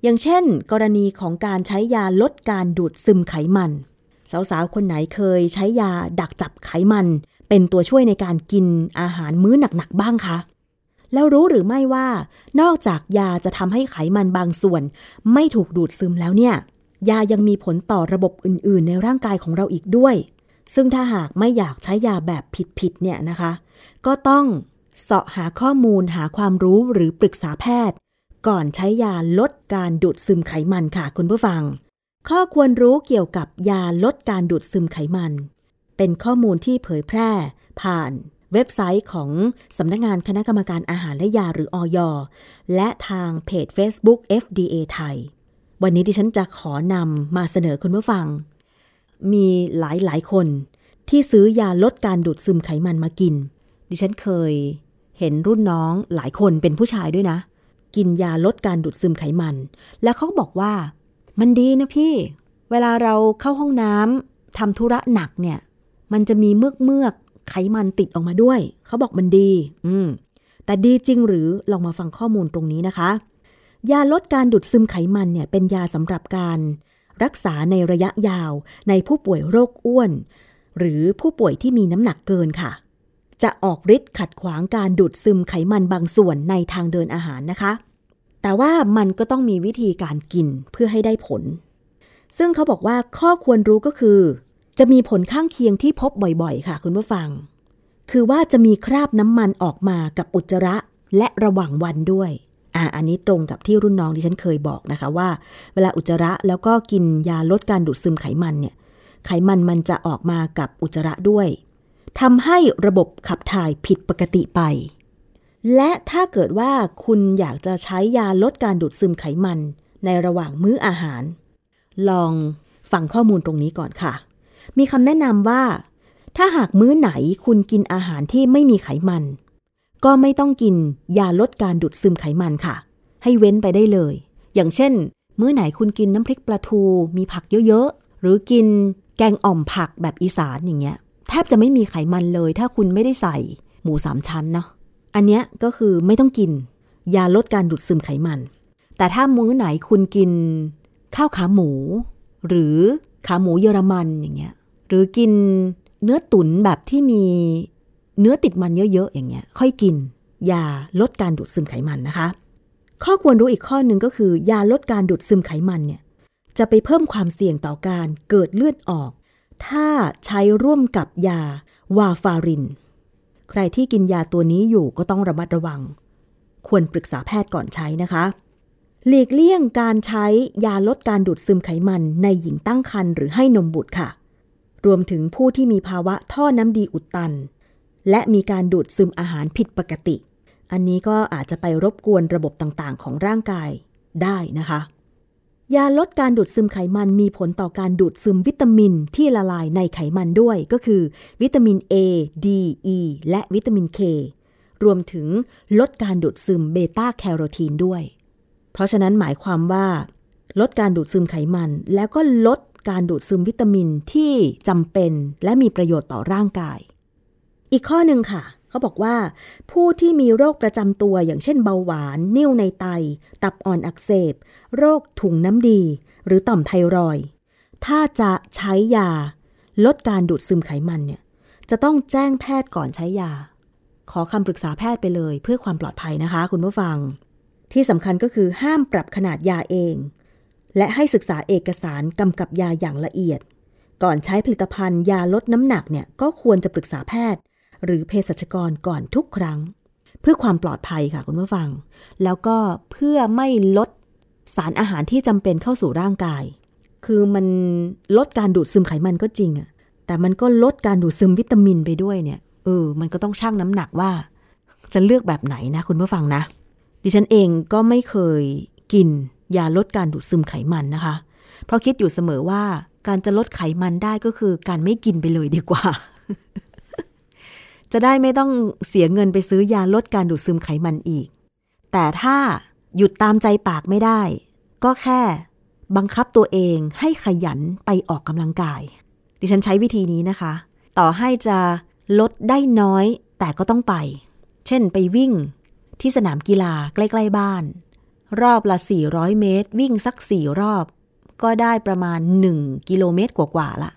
อย่างเช่น กรณีของการใช้ยาลดการดูดซึมไขมัน สาวๆ คนไหนเคยใช้ยาดักจับไขมัน เป็นตัวช่วยในการกินอาหารมื้อหนักๆ บ้างคะแล้วรู้หรือไม่ว่า นอกจากยาจะทำให้ไขมันบางส่วน ไม่ถูกดูดซึมแล้วเนี่ย ยายังมีผลต่อระบบอื่น ๆ ในร่างกายของเราอีกด้วย ซึ่งถ้าหากไม่อยากใช้ยาแบบผิด ๆ เนี่ยนะคะ ก็ต้องเสาะหาข้อมูลหาความรู้หรือปรึกษาแพทย์ ก่อนใช้ยาลดการดูดซึมไขมันค่ะคุณผู้ฟัง ข้อควรรู้เกี่ยวกับยาลดการดูดซึมไขมัน เป็นข้อมูลที่เผยแพร่ ผ่านเว็บไซต์ของสำนักงานคณะกรรมการอาหารและยาหรืออยและทางเพจ Facebook FDA ไทย วันนี้ดิฉันจะขอนำมาเสนอคุณผู้ฟัง มีหลายหลายคน ที่ซื้อยาลดการดูดซึมไขมันมากิน ดิฉันเคย เห็นรุ่นน้องหลายคนเป็นผู้ชายด้วยนะ กินยาลดการดูดซึมไขมัน แล้วเขาบอกว่า มันดีนะพี่ เวลาเราเข้าห้องน้ำทำธุระหนักเนี่ย มันจะมีเมือกเมือกไขมันติดออกมาด้วย เขาบอกมันดี อืม แต่ดีจริงหรือลองมาฟังข้อมูลตรงนี้นะคะ ยาลดการดูดซึมไขมันเนี่ย เป็นยาสำหรับการ รักษาในระยะยาวในผู้ป่วยโรคอ้วน หรือผู้ป่วยที่มีน้ำหนักเกินค่ะ จะออกฤทธิ์ขัดขวางการดูดซึมไขมันบางส่วนในทางเดินอาหารนะคะ แต่ว่ามันก็ต้องมีวิธีการกินเพื่อให้ได้ผล ซึ่งเขาบอกว่าข้อควรรู้ก็คือ จะมีผลข้างเคียงที่พบบ่อยๆ ค่ะคุณผู้ฟัง คือว่าจะมีคราบน้ำมันออกมากับอุจจาระและระหว่างวันด้วยอ่าอันนี้ตรงกับที่รุ่นน้องที่ฉันเคยบอกนะคะว่า เวลาอุจจาระแล้วก็กินยาลดการดูดซึมไขมันเนี่ย ไขมันมันจะออกมากับอุจจาระด้วย ทำให้ระบบขับถ่ายผิดปกติไป และถ้าเกิดว่าคุณอยากจะใช้ยาลดการดูดซึมไขมันในระหว่างมื้ออาหาร ลองฟังข้อมูลตรงนี้ก่อนค่ะ มีคำแนะนำว่า ถ้าหากมื้อไหนคุณกินอาหารที่ไม่มีไขมัน ก็ไม่ต้องกินยาลดการดูดซึมไขมันค่ะ ให้เว้นไปได้เลย อย่างเช่น มื้อไหนคุณกินน้ำพริกปลาทูมีผักเยอะๆ หรือกินแกงอ่อมผักแบบอีสานอย่างเงี้ย แทบจะไม่มีไขมันเลย ถ้าคุณไม่ได้ใส่หมูสามชั้นเนาะอันเนี้ยก็คือไม่ต้องกิน ยาลดการดูดซึมไขมัน แต่ถ้ามื้อไหนคุณกินข้าวขาหมู หรือขาหมูเยอรมันอย่างเงี้ยหรือกินเนื้อตุ๋นแบบที่มีเนื้อติดมันเยอะๆอย่างเงี้ย ค่อยกิน ยาลดการดูดซึมไขมันนะคะ ข้อควรรู้อีกข้อหนึ่งก็คือ ยาลดการดูดซึมไขมันเนี่ยจะไปเพิ่มความเสี่ยงต่อการเกิดเลือดออก ถ้าใช้ร่วมกับยาวาฟาริน ใครที่กินยาตัวนี้อยู่ก็ต้องระมัดระวัง ควรปรึกษาแพทย์ก่อนใช้นะคะหลีกเลี่ยงการใช้ยาลดการดูดซึมไขมันในหญิงตั้งครรภ์หรือให้นมบุตรค่ะ รวมถึงผู้ที่มีภาวะท่อน้ำดีอุดตัน และมีการดูดซึมอาหารผิดปกติ อันนี้ก็อาจจะไปรบกวนระบบต่างๆ ของร่างกายได้นะคะ ยาลดการดูดซึมไขมันมีผลต่อการดูดซึมวิตามินที่ละลายในไขมันด้วย ก็คือ วิตามิน A D E และวิตามิน K รวมถึงลดการดูดซึมเบต้าแคโรทีนด้วย เพราะฉะนั้นหมายความว่า ลดการดูดซึมไขมัน แล้วก็ลดการดูดซึมวิตามินที่จำเป็น และมีประโยชน์ต่อร่างกาย อีกข้อหนึ่งค่ะ เขาบอกว่า ผู้ที่มีโรคประจำตัวอย่างเช่นเบาหวาน นิ่วในไต ตับอ่อนอักเสบ โรคถุงน้ำดี หรือต่อมไทรอย ถ้าจะใช้ยา ลดการดูดซึมไขมันเนี่ย จะต้องแจ้งแพทย์ก่อนใช้ยา ขอคำปรึกษาแพทย์ไปเลย เพื่อความปลอดภัยนะคะ คุณผู้ฟัง ที่สำคัญก็คือห้ามปรับขนาดยาเอง และให้ศึกษาเอกสารกำกับยาอย่างละเอียดก่อนใช้ผลิตภัณฑ์ยาลดน้ำหนักเนี่ยก็ควรจะปรึกษาแพทย์ หรือเภสัชกรก่อนทุกครั้ง เพื่อความปลอดภัยค่ะคุณผู้ฟัง แล้วก็เพื่อไม่ลดสารอาหารที่จำเป็นเข้าสู่ร่างกาย คือมันลดการดูดซึมไขมันก็จริงอะแต่มันก็ลดการดูดซึมวิตามินไปด้วยเนี่ยเออมันก็ต้องชั่งน้ำหนักว่า จะเลือกแบบไหนนะคุณผู้ฟังนะ ดิฉันเองก็ไม่เคยกินยาลดการดูดซึมไขมันนะคะ เพราะคิดอยู่เสมอว่าการจะลดไขมันได้ก็คือการไม่กินไปเลยดีกว่า จะได้ไม่ต้องเสียเงินไปซื้อยาลดการดูดซึมไขมันอีก แต่ถ้าหยุดตามใจปากไม่ได้ ก็แค่บังคับตัวเองให้ขยันไปออกกำลังกาย ดิฉันใช้วิธีนี้นะคะ ต่อให้จะลดได้น้อยแต่ก็ต้องไป เช่นไปวิ่งที่สนามกีฬาใกล้ ๆ บ้าน รอบละ 400 เมตร วิ่งสัก 4 รอบ ก็ได้ประมาณ 1 กิโลเมตรกว่าๆละ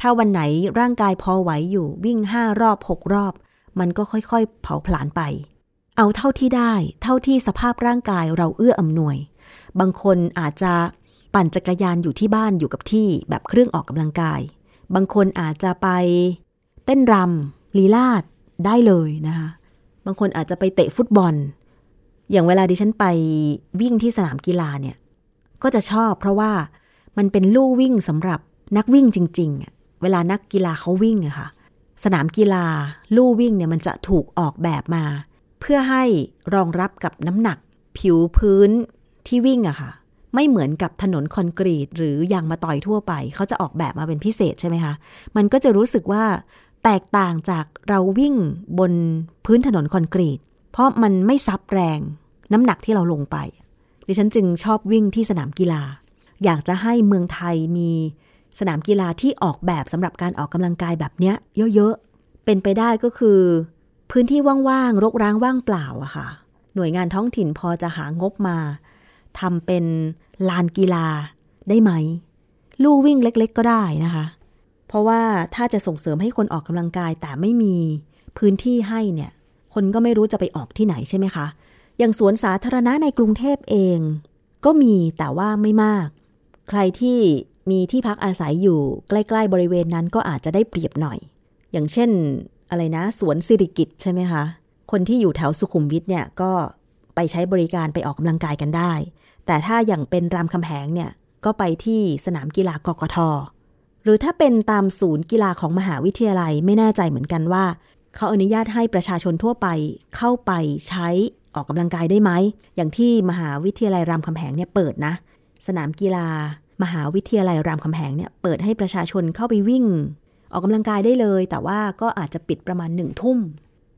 ถ้าวันไหนร่างกายพอไหวอยู่วิ่ง5รอบ6รอบ มันก็ค่อยๆ เผาผลาญไป เอาเท่าที่ได้ เท่าที่สภาพร่างกายเราเอื้ออำนวย บางคนอาจจะปั่นจักรยานอยู่ที่บ้านอยู่กับที่แบบเครื่องออกกำลังกาย บางคนอาจจะไปเต้นรำลีลาดได้เลยนะคะบางคนอาจจะไปเตะฟุตบอล อย่างเวลาดิฉันไปวิ่งที่สนามกีฬาเนี่ย ก็จะชอบเพราะว่ามันเป็นลู่วิ่งสำหรับนักวิ่งจริงๆอะ เวลานักกีฬาเขาวิ่งอะค่ะ สนามกีฬาลู่วิ่งเนี่ยมันจะถูกออกแบบมา เพื่อให้รองรับกับน้ำหนัก ผิวพื้นที่วิ่งอะค่ะ ไม่เหมือนกับถนนคอนกรีต หรือยางมาต่อยทั่วไป เขาจะออกแบบมาเป็นพิเศษใช่ไหมคะ มันก็จะรู้สึกว่าแตกต่างจากเราวิ่งบนพื้นถนนคอนกรีต เพราะมันไม่ซับแรงน้ำหนักที่เราลงไป ดิฉันจึงชอบวิ่งที่สนามกีฬา อยากจะให้เมืองไทยมี สนามกีฬาที่ออกแบบสำหรับการออกกำลังกายแบบเนี้ยเยอะๆ เป็นไปได้ก็คือ พื้นที่ว่างๆ รกร้างว่างเปล่าอะค่ะ หน่วยงานท้องถิ่นพอจะหางบมาทำเป็นลานกีฬาได้ไหม ลู่วิ่งเล็กๆ ก็ได้นะคะ เพราะว่าถ้าจะส่งเสริมให้คนออกกำลังกายแต่ไม่มีพื้นที่ให้เนี่ย คนก็ไม่รู้จะไปออกที่ไหนใช่ไหมคะ อย่างสวนสาธารณะในกรุงเทพเอง ก็มีแต่ว่าไม่มาก ใครที่ มีที่พักอาศัยอยู่ใกล้ ๆ บริเวณนั้นก็อาจจะได้เปรียบหน่อย อย่างเช่นอะไรนะสวนสิริกิตใช่ไหมคะ คนที่อยู่แถวสุขุมวิทเนี่ยก็ไปใช้บริการไปออกกำลังกายกันได้ แต่ถ้าอย่างเป็นรามคำแหงเนี่ยก็ไปที่สนามกีฬากกท หรือถ้าเป็นตามศูนย์กีฬาของมหาวิทยาลัยไม่แน่ใจเหมือนกันว่า เขาอนุญาตให้ประชาชนทั่วไปเข้าไปใช้ออกกำลังกายได้ไหม อย่างที่มหาวิทยาลัยรามคำแหงเนี่ยเปิดนะ สนามกีฬา มหาวิทยาลัยรามคำแหงเนี่ยเปิดให้ประชาชนเข้าไปวิ่ง ออกกำลังกายได้เลย แต่ว่าก็อาจจะปิดประมาณหนึ่งทุ่ม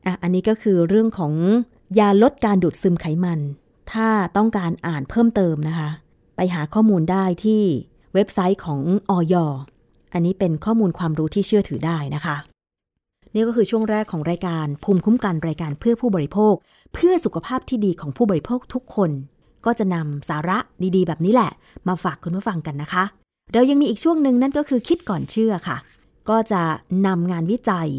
อะอันนี้ก็คือเรื่องของยาลดการดูดซึมไขมัน ถ้าต้องการอ่านเพิ่มเติมนะคะ ไปหาข้อมูลได้ที่เว็บไซต์ของออยอันนี้เป็นข้อมูลความรู้ที่เชื่อถือได้นะคะ นี่ก็คือช่วงแรกของรายการภูมิคุ้มกันรายการเพื่อผู้บริโภค เพื่อสุขภาพที่ดีของผู้บริโภคทุกคน ก็จะนำสาระดีๆ แบบนี้แหละ มาฝากคุณผู้ฟังกันนะคะ เรายังมีอีกช่วงหนึ่งนั่นก็คือคิดก่อนเชื่อค่ะ ก็จะนำงานวิจัย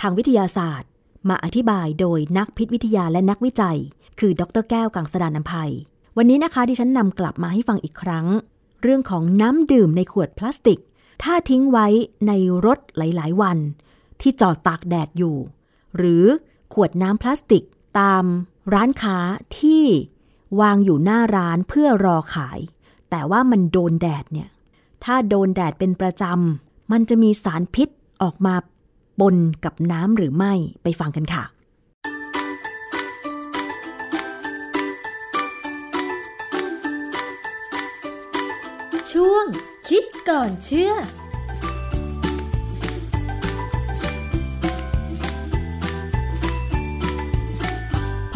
ทางวิทยาศาสตร์ มาอธิบายโดยนักพิษวิทยาและนักวิจัย คือดรแก้วกังสดานนภัย วันนี้นะคะดิฉันนำกลับมาให้ฟังอีกครั้ง เรื่องของน้ำดื่มในขวดพลาสติก ถ้าทิ้งไว้ในรถหลาย ๆ วัน ที่จอดตากแดดอยู่ หรือขวดน้ำพลาสติกตามร้านค้าที่ วางอยู่หน้าร้านเพื่อรอขาย แต่ว่ามันโดนแดดเนี่ย ถ้าโดนแดดเป็นประจำ มันจะมีสารพิษออกมาปนกับน้ำหรือไม่ไปฟังกันค่ะ ช่วงคิดก่อนเชื่อ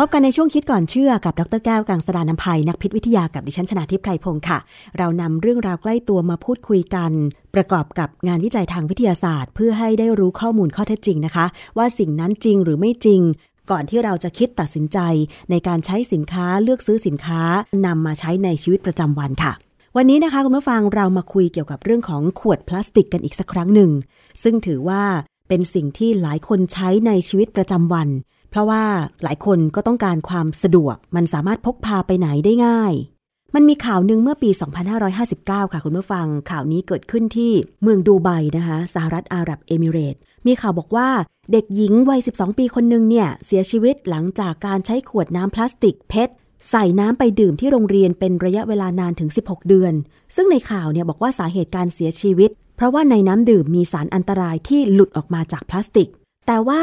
พบกันในช่วงคิดก่อนเชื่อกับดรแก้วกังสดานนภัยนักพิษวิทยากับดิฉันชนาทิพไพรพงศ์ค่ะ เรานำเรื่องราวใกล้ตัวมาพูดคุยกัน ประกอบกับงานวิจัยทางวิทยาศาสตร์ เพื่อให้ได้รู้ข้อมูลข้อเท็จจริงนะคะ ว่าสิ่งนั้นจริงหรือไม่จริง ก่อนที่เราจะคิดตัดสินใจในการใช้สินค้าเลือกซื้อสินค้านำมาใช้ในชีวิตประจำวันค่ะวันนี้นะคะคุณผู้ฟังเรามาคุยเกี่ยวกับเรื่องของขวดพลาสติกกันอีกสักครั้งหนึ่ง ซึ่งถือว่าเป็นสิ่งที่หลายคนใช้ในชีวิตประจำวัน เพราะว่าหลายคนก็ต้องการความสะดวก มันสามารถพกพาไปไหนได้ง่าย มันมีข่าวหนึ่งเมื่อปี 2559 ค่ะคุณผู้ฟัง ข่าวนี้เกิดขึ้นที่เมืองดูไบนะคะ สหรัฐอาหรับเอมิเรต มีข่าวบอกว่าเด็กหญิงวัย 12 ปีคนหนึ่งเนี่ยเสียชีวิตหลังจากการใช้ขวดน้ำพลาสติกเพชรใส่น้ำไปดื่มที่โรงเรียนเป็นระยะเวลานานถึง 16 เดือน ซึ่งในข่าวเนี่ยบอกว่าสาเหตุการเสียชีวิต เพราะว่าในน้ำดื่มมีสารอันตรายที่หลุดออกมาจากพลาสติก แต่ว่า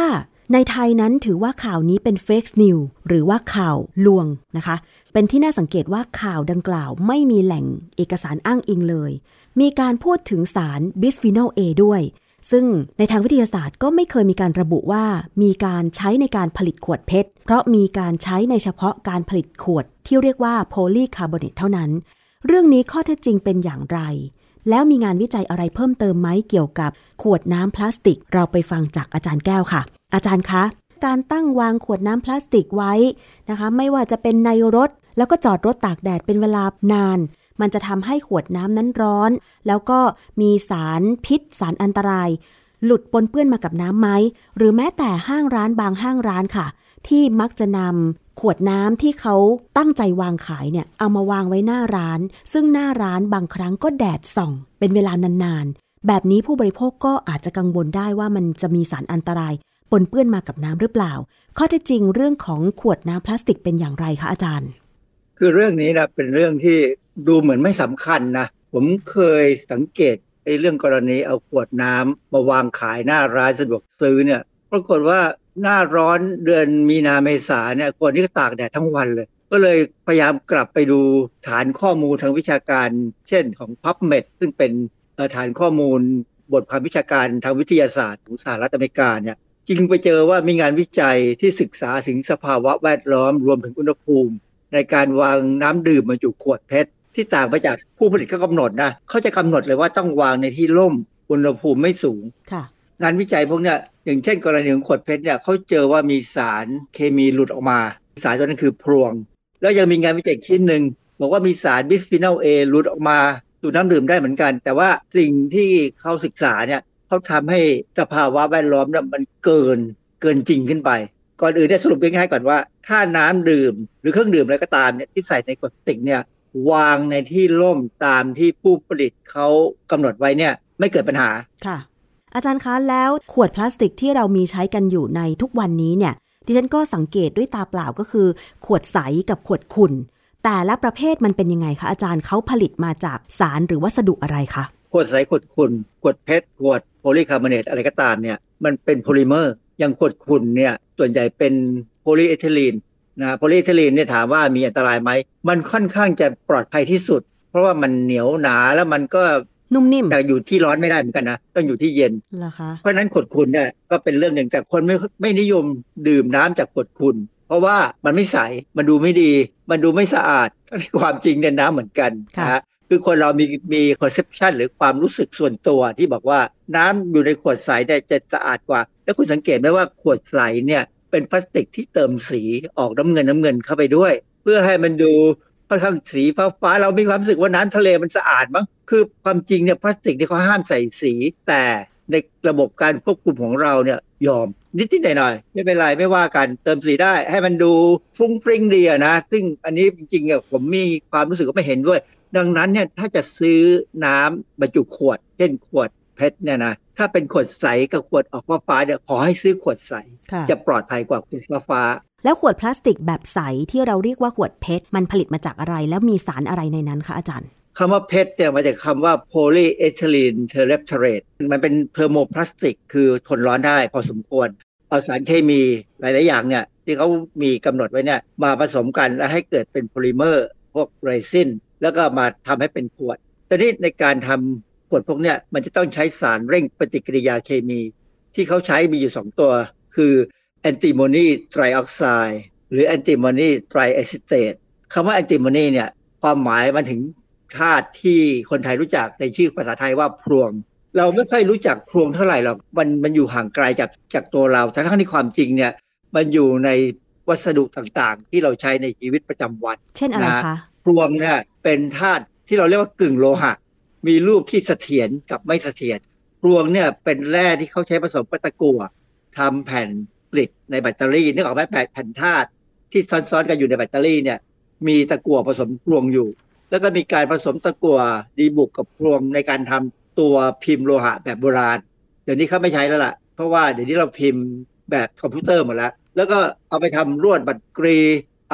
ในไทยนั้นถือว่าข่าวนี้เป็น fake news หรือว่าข่าวลวงนะคะ เป็นที่น่าสังเกตว่าข่าวดังกล่าวไม่มีแหล่งเอกสารอ้างอิงเลย มีการพูดถึงสารบิสฟีนอลเอด้วย ซึ่งในทางวิทยาศาสตร์ก็ไม่เคยมีการระบุว่ามีการใช้ในการผลิตขวด PET เพราะมีการใช้ในเฉพาะการผลิตขวดที่เรียกว่าโพลีคาร์บอเนตเท่านั้น เรื่องนี้ข้อเท็จจริงเป็นอย่างไรแล้วมีงานวิจัยอะไรเพิ่มเติมไหมเกี่ยวกับขวดน้ำพลาสติก เราไปฟังจากอาจารย์แก้วค่ะ อาจารย์คะ การตั้งวางขวดน้ำพลาสติกไว้นะคะ ไม่ว่าจะเป็นในรถ แล้วก็จอดรถตากแดดเป็นเวลานาน มันจะทำให้ขวดน้ำนั้นร้อน แล้วก็มีสารพิษ สารอันตราย หลุดปนเปื้อนมากับน้ำไหม หรือแม้แต่ห้างร้านบางห้างร้านค่ะ ที่มักจะนำขวดน้ำที่เขาตั้งใจวางขายเนี่ยเอามาวางไว้หน้าร้าน ซึ่งหน้าร้านบางครั้งก็แดดส่อง เป็นเวลานานๆ แบบนี้ผู้บริโภคก็อาจจะกังวลได้ว่ามันจะมีสารอันตราย ปนเปื้อนมากับน้ำหรือเปล่า ข้อเท็จจริงเรื่องของขวดน้ำพลาสติกเป็นอย่างไรคะอาจารย์ คือเรื่องนี้นะเป็นเรื่องที่ดูเหมือนไม่สำคัญนะผมเคยสังเกตไอ้เรื่องกรณีเอาขวดน้ำมาวางขายหน้าร้านสะดวกซื้อเนี่ยปรากฏว่าหน้าร้อนเดือนมีนาเมษาเนี่ยคนที่ก็ตากแดดทั้งวันเลย ก็เลยพยายามกลับไปดูฐานข้อมูลทางวิชาการ เช่นของ PubMed ซึ่งเป็นฐานข้อมูลบทความวิชาการทางวิทยาศาสตร์ของสหรัฐอเมริกาเนี่ย จริงไปเจอว่ามีงานวิจัยที่ศึกษาถึงสภาวะแวดล้อมรวมถึงอุณหภูมิ ในการวางน้ำดื่มบรรจุขวดเพชรที่ต่างไปจากผู้ผลิตเขากำหนดนะเขาจะกำหนดเลยว่าต้องวางในที่ร่มอุณหภูมิไม่สูงค่ะงานวิจัยพวกเนี้ยอย่างเช่น กรณีของขวด PET เนี่ยเขาเจอว่ามีสารเคมีหลุดออกมา สารตัวนั้นคือพลวง แล้วยังมีงานวิจัยชิ้นหนึ่งบอกว่ามีสารบิสฟีนอลเอหลุดออกมาสู่น้ำดื่มได้เหมือนกัน แต่ว่าสิ่งที่เขาศึกษาเนี่ย เขาทำให้สภาวะแวดล้อมเนี่ยมันเกินเกินจริงขึ้นไป ก่อนอื่นเนี่ยสรุปง่ายๆก่อนว่า ถ้าน้ำดื่มหรือเครื่องดื่มอะไรก็ตามเนี่ยที่ใส่ในขวดพลาสติกเนี่ยวางในที่ร่มตามที่ผู้ผลิตเขากำหนดไว้เนี่ยไม่เกิดปัญหาค่ะ อาจารย์คะแล้วขวดพลาสติกที่เรามีใช้กันอยู่ในทุกวันนี้เนี่ยดิฉันก็สังเกตด้วยตาเปล่าก็คือ ขวดใสกับขวดขุ่นแต่ละประเภทมันเป็นยังไงคะอาจารย์เขาผลิตมาจากสารหรือวัสดุอะไรคะขวดใสขวดขุ่นขวด PET ขวด โพลีคาร์บอเนตอะไรก็ตามเนี่ยมันเป็นโพลิเมอร์อย่างขวดขุ่นเนี่ยส่วนใหญ่เป็นโพลีเอทิลีนนะโพลีเอทิลีนเนี่ยถามว่ามีอันตรายไหม มันค่อนข้างจะปลอดภัยที่สุด เพราะว่ามันเหนียวหนาแล้วมันก็นุ่มนิ่มแต่อยู่ที่ร้อนไม่ได้เหมือนกันนะต้องอยู่ที่เย็นเหรอคะเพราะฉะนั้นขวดขุ่นเนี่ยก็เป็นเรื่องหนึ่งแต่คนไม่ไม่นิยมดื่มน้ำจากขวดขุ่นเพราะว่ามันไม่ใสมันดูไม่ดี มันดูไม่สะอาดทั้งที่ความจริงเนี่ยน้ำเหมือนกันนะฮะ คือคนเรามีมี perception หรือความรู้สึกส่วนตัวที่บอกว่าน้ำอยู่ในขวดใสเนี่ยจะสะอาดกว่า แล้วคุณสังเกตไหมว่าขวดใสเนี่ยเป็นพลาสติกที่เติมสีออกน้ำเงินน้ำเงินเข้าไปด้วย เพื่อให้มันดูค่อนข้างสีฟ้าฟ้าๆเรามีความรู้สึกว่าน้ำทะเลมันสะอาดมั้งคือความจริงเนี่ยพลาสติกเนี่ยเขาห้ามใส่สี แต่ในระบบการควบคุมของเราเนี่ยยอมนิดๆหน่อยๆไม่เป็นไรไม่ว่ากันเติมสีได้ให้มันดูฟุ้งฟริ้งดีอะนะ ซึ่งอันนี้จริงๆอะผมมีความรู้สึกว่าไม่เห็นด้วย ดังนั้นเนี่ยถ้าจะซื้อน้ำบรรจุขวด เช่นขวดPET เนี่ยนะถ้าเป็นขวดใสกับขวดออกฟ้าๆเนี่ยขอให้ซื้อขวดใสค่ะจะปลอดภัยกว่าขวดฟ้าๆแล้วขวดพลาสติกแบบใสที่เราเรียกว่าขวด PET มันผลิตมาจากอะไร แล้วมีสารอะไรในนั้นคะอาจารย์คำว่า PET เนี่ยมาจากคำว่า polyethylene terephthalate มันเป็นเทอร์โมพลาสติก คือทนร้อนได้พอสมควร เอาสารเคมีหลาย ๆ อย่างเนี่ยที่เขามีกำหนดไว้เนี่ยมาผสมกันแล้วให้เกิดเป็นโพลิเมอร์ พวกเรซินแล้วก็มาทำให้เป็นขวดแต่นี่ในการทำขวดพวกเนี้ยมันจะต้องใช้สารเร่งปฏิกิริยาเคมี ที่เขาใช้มีอยู่ 2 ตัว คือ antimony trioxide หรือ antimony triacetate คำว่า antimony เนี่ยความหมายมันถึงธาตุที่คนไทยรู้จักในชื่อภาษาไทยว่าพลวง เราไม่ค่อยรู้จักพลวงเท่าไหร่หรอกมันมันอยู่ห่างไกลจากจากตัวเราทั้งที่ความจริงเนี่ยมันอยู่ในวัสดุต่างๆ ที่เราใช้ในชีวิตประจำวัน เช่นอะไรคะ พวงเนี่ยเป็นธาตุที่เราเรียกว่ากึ่งโลหะ มีรูปที่เสถียรกับไม่เสถียรพรวงเนี่ยเป็นแร่ที่เขาใช้ผสมกับตะกั่วทำแผ่นกริดในแบตเตอรี่นึกออกไหมแผ่นแผ่นธาตุที่ซ้อนๆกันอยู่ในแบตเตอรี่เนี่ย มีตะกั่วผสมพรวงอยู่ แล้วก็มีการผสมตะกั่วดีบุกกับพรวงในการทำตัวพิมพ์โลหะแบบโบราณ เดี๋ยวนี้เขาไม่ใช้แล้วล่ะ เพราะว่าเดี๋ยวนี้เราพิมพ์แบบคอมพิวเตอร์หมดแล้ว แล้วก็เอาไปทำลวดบัดกรี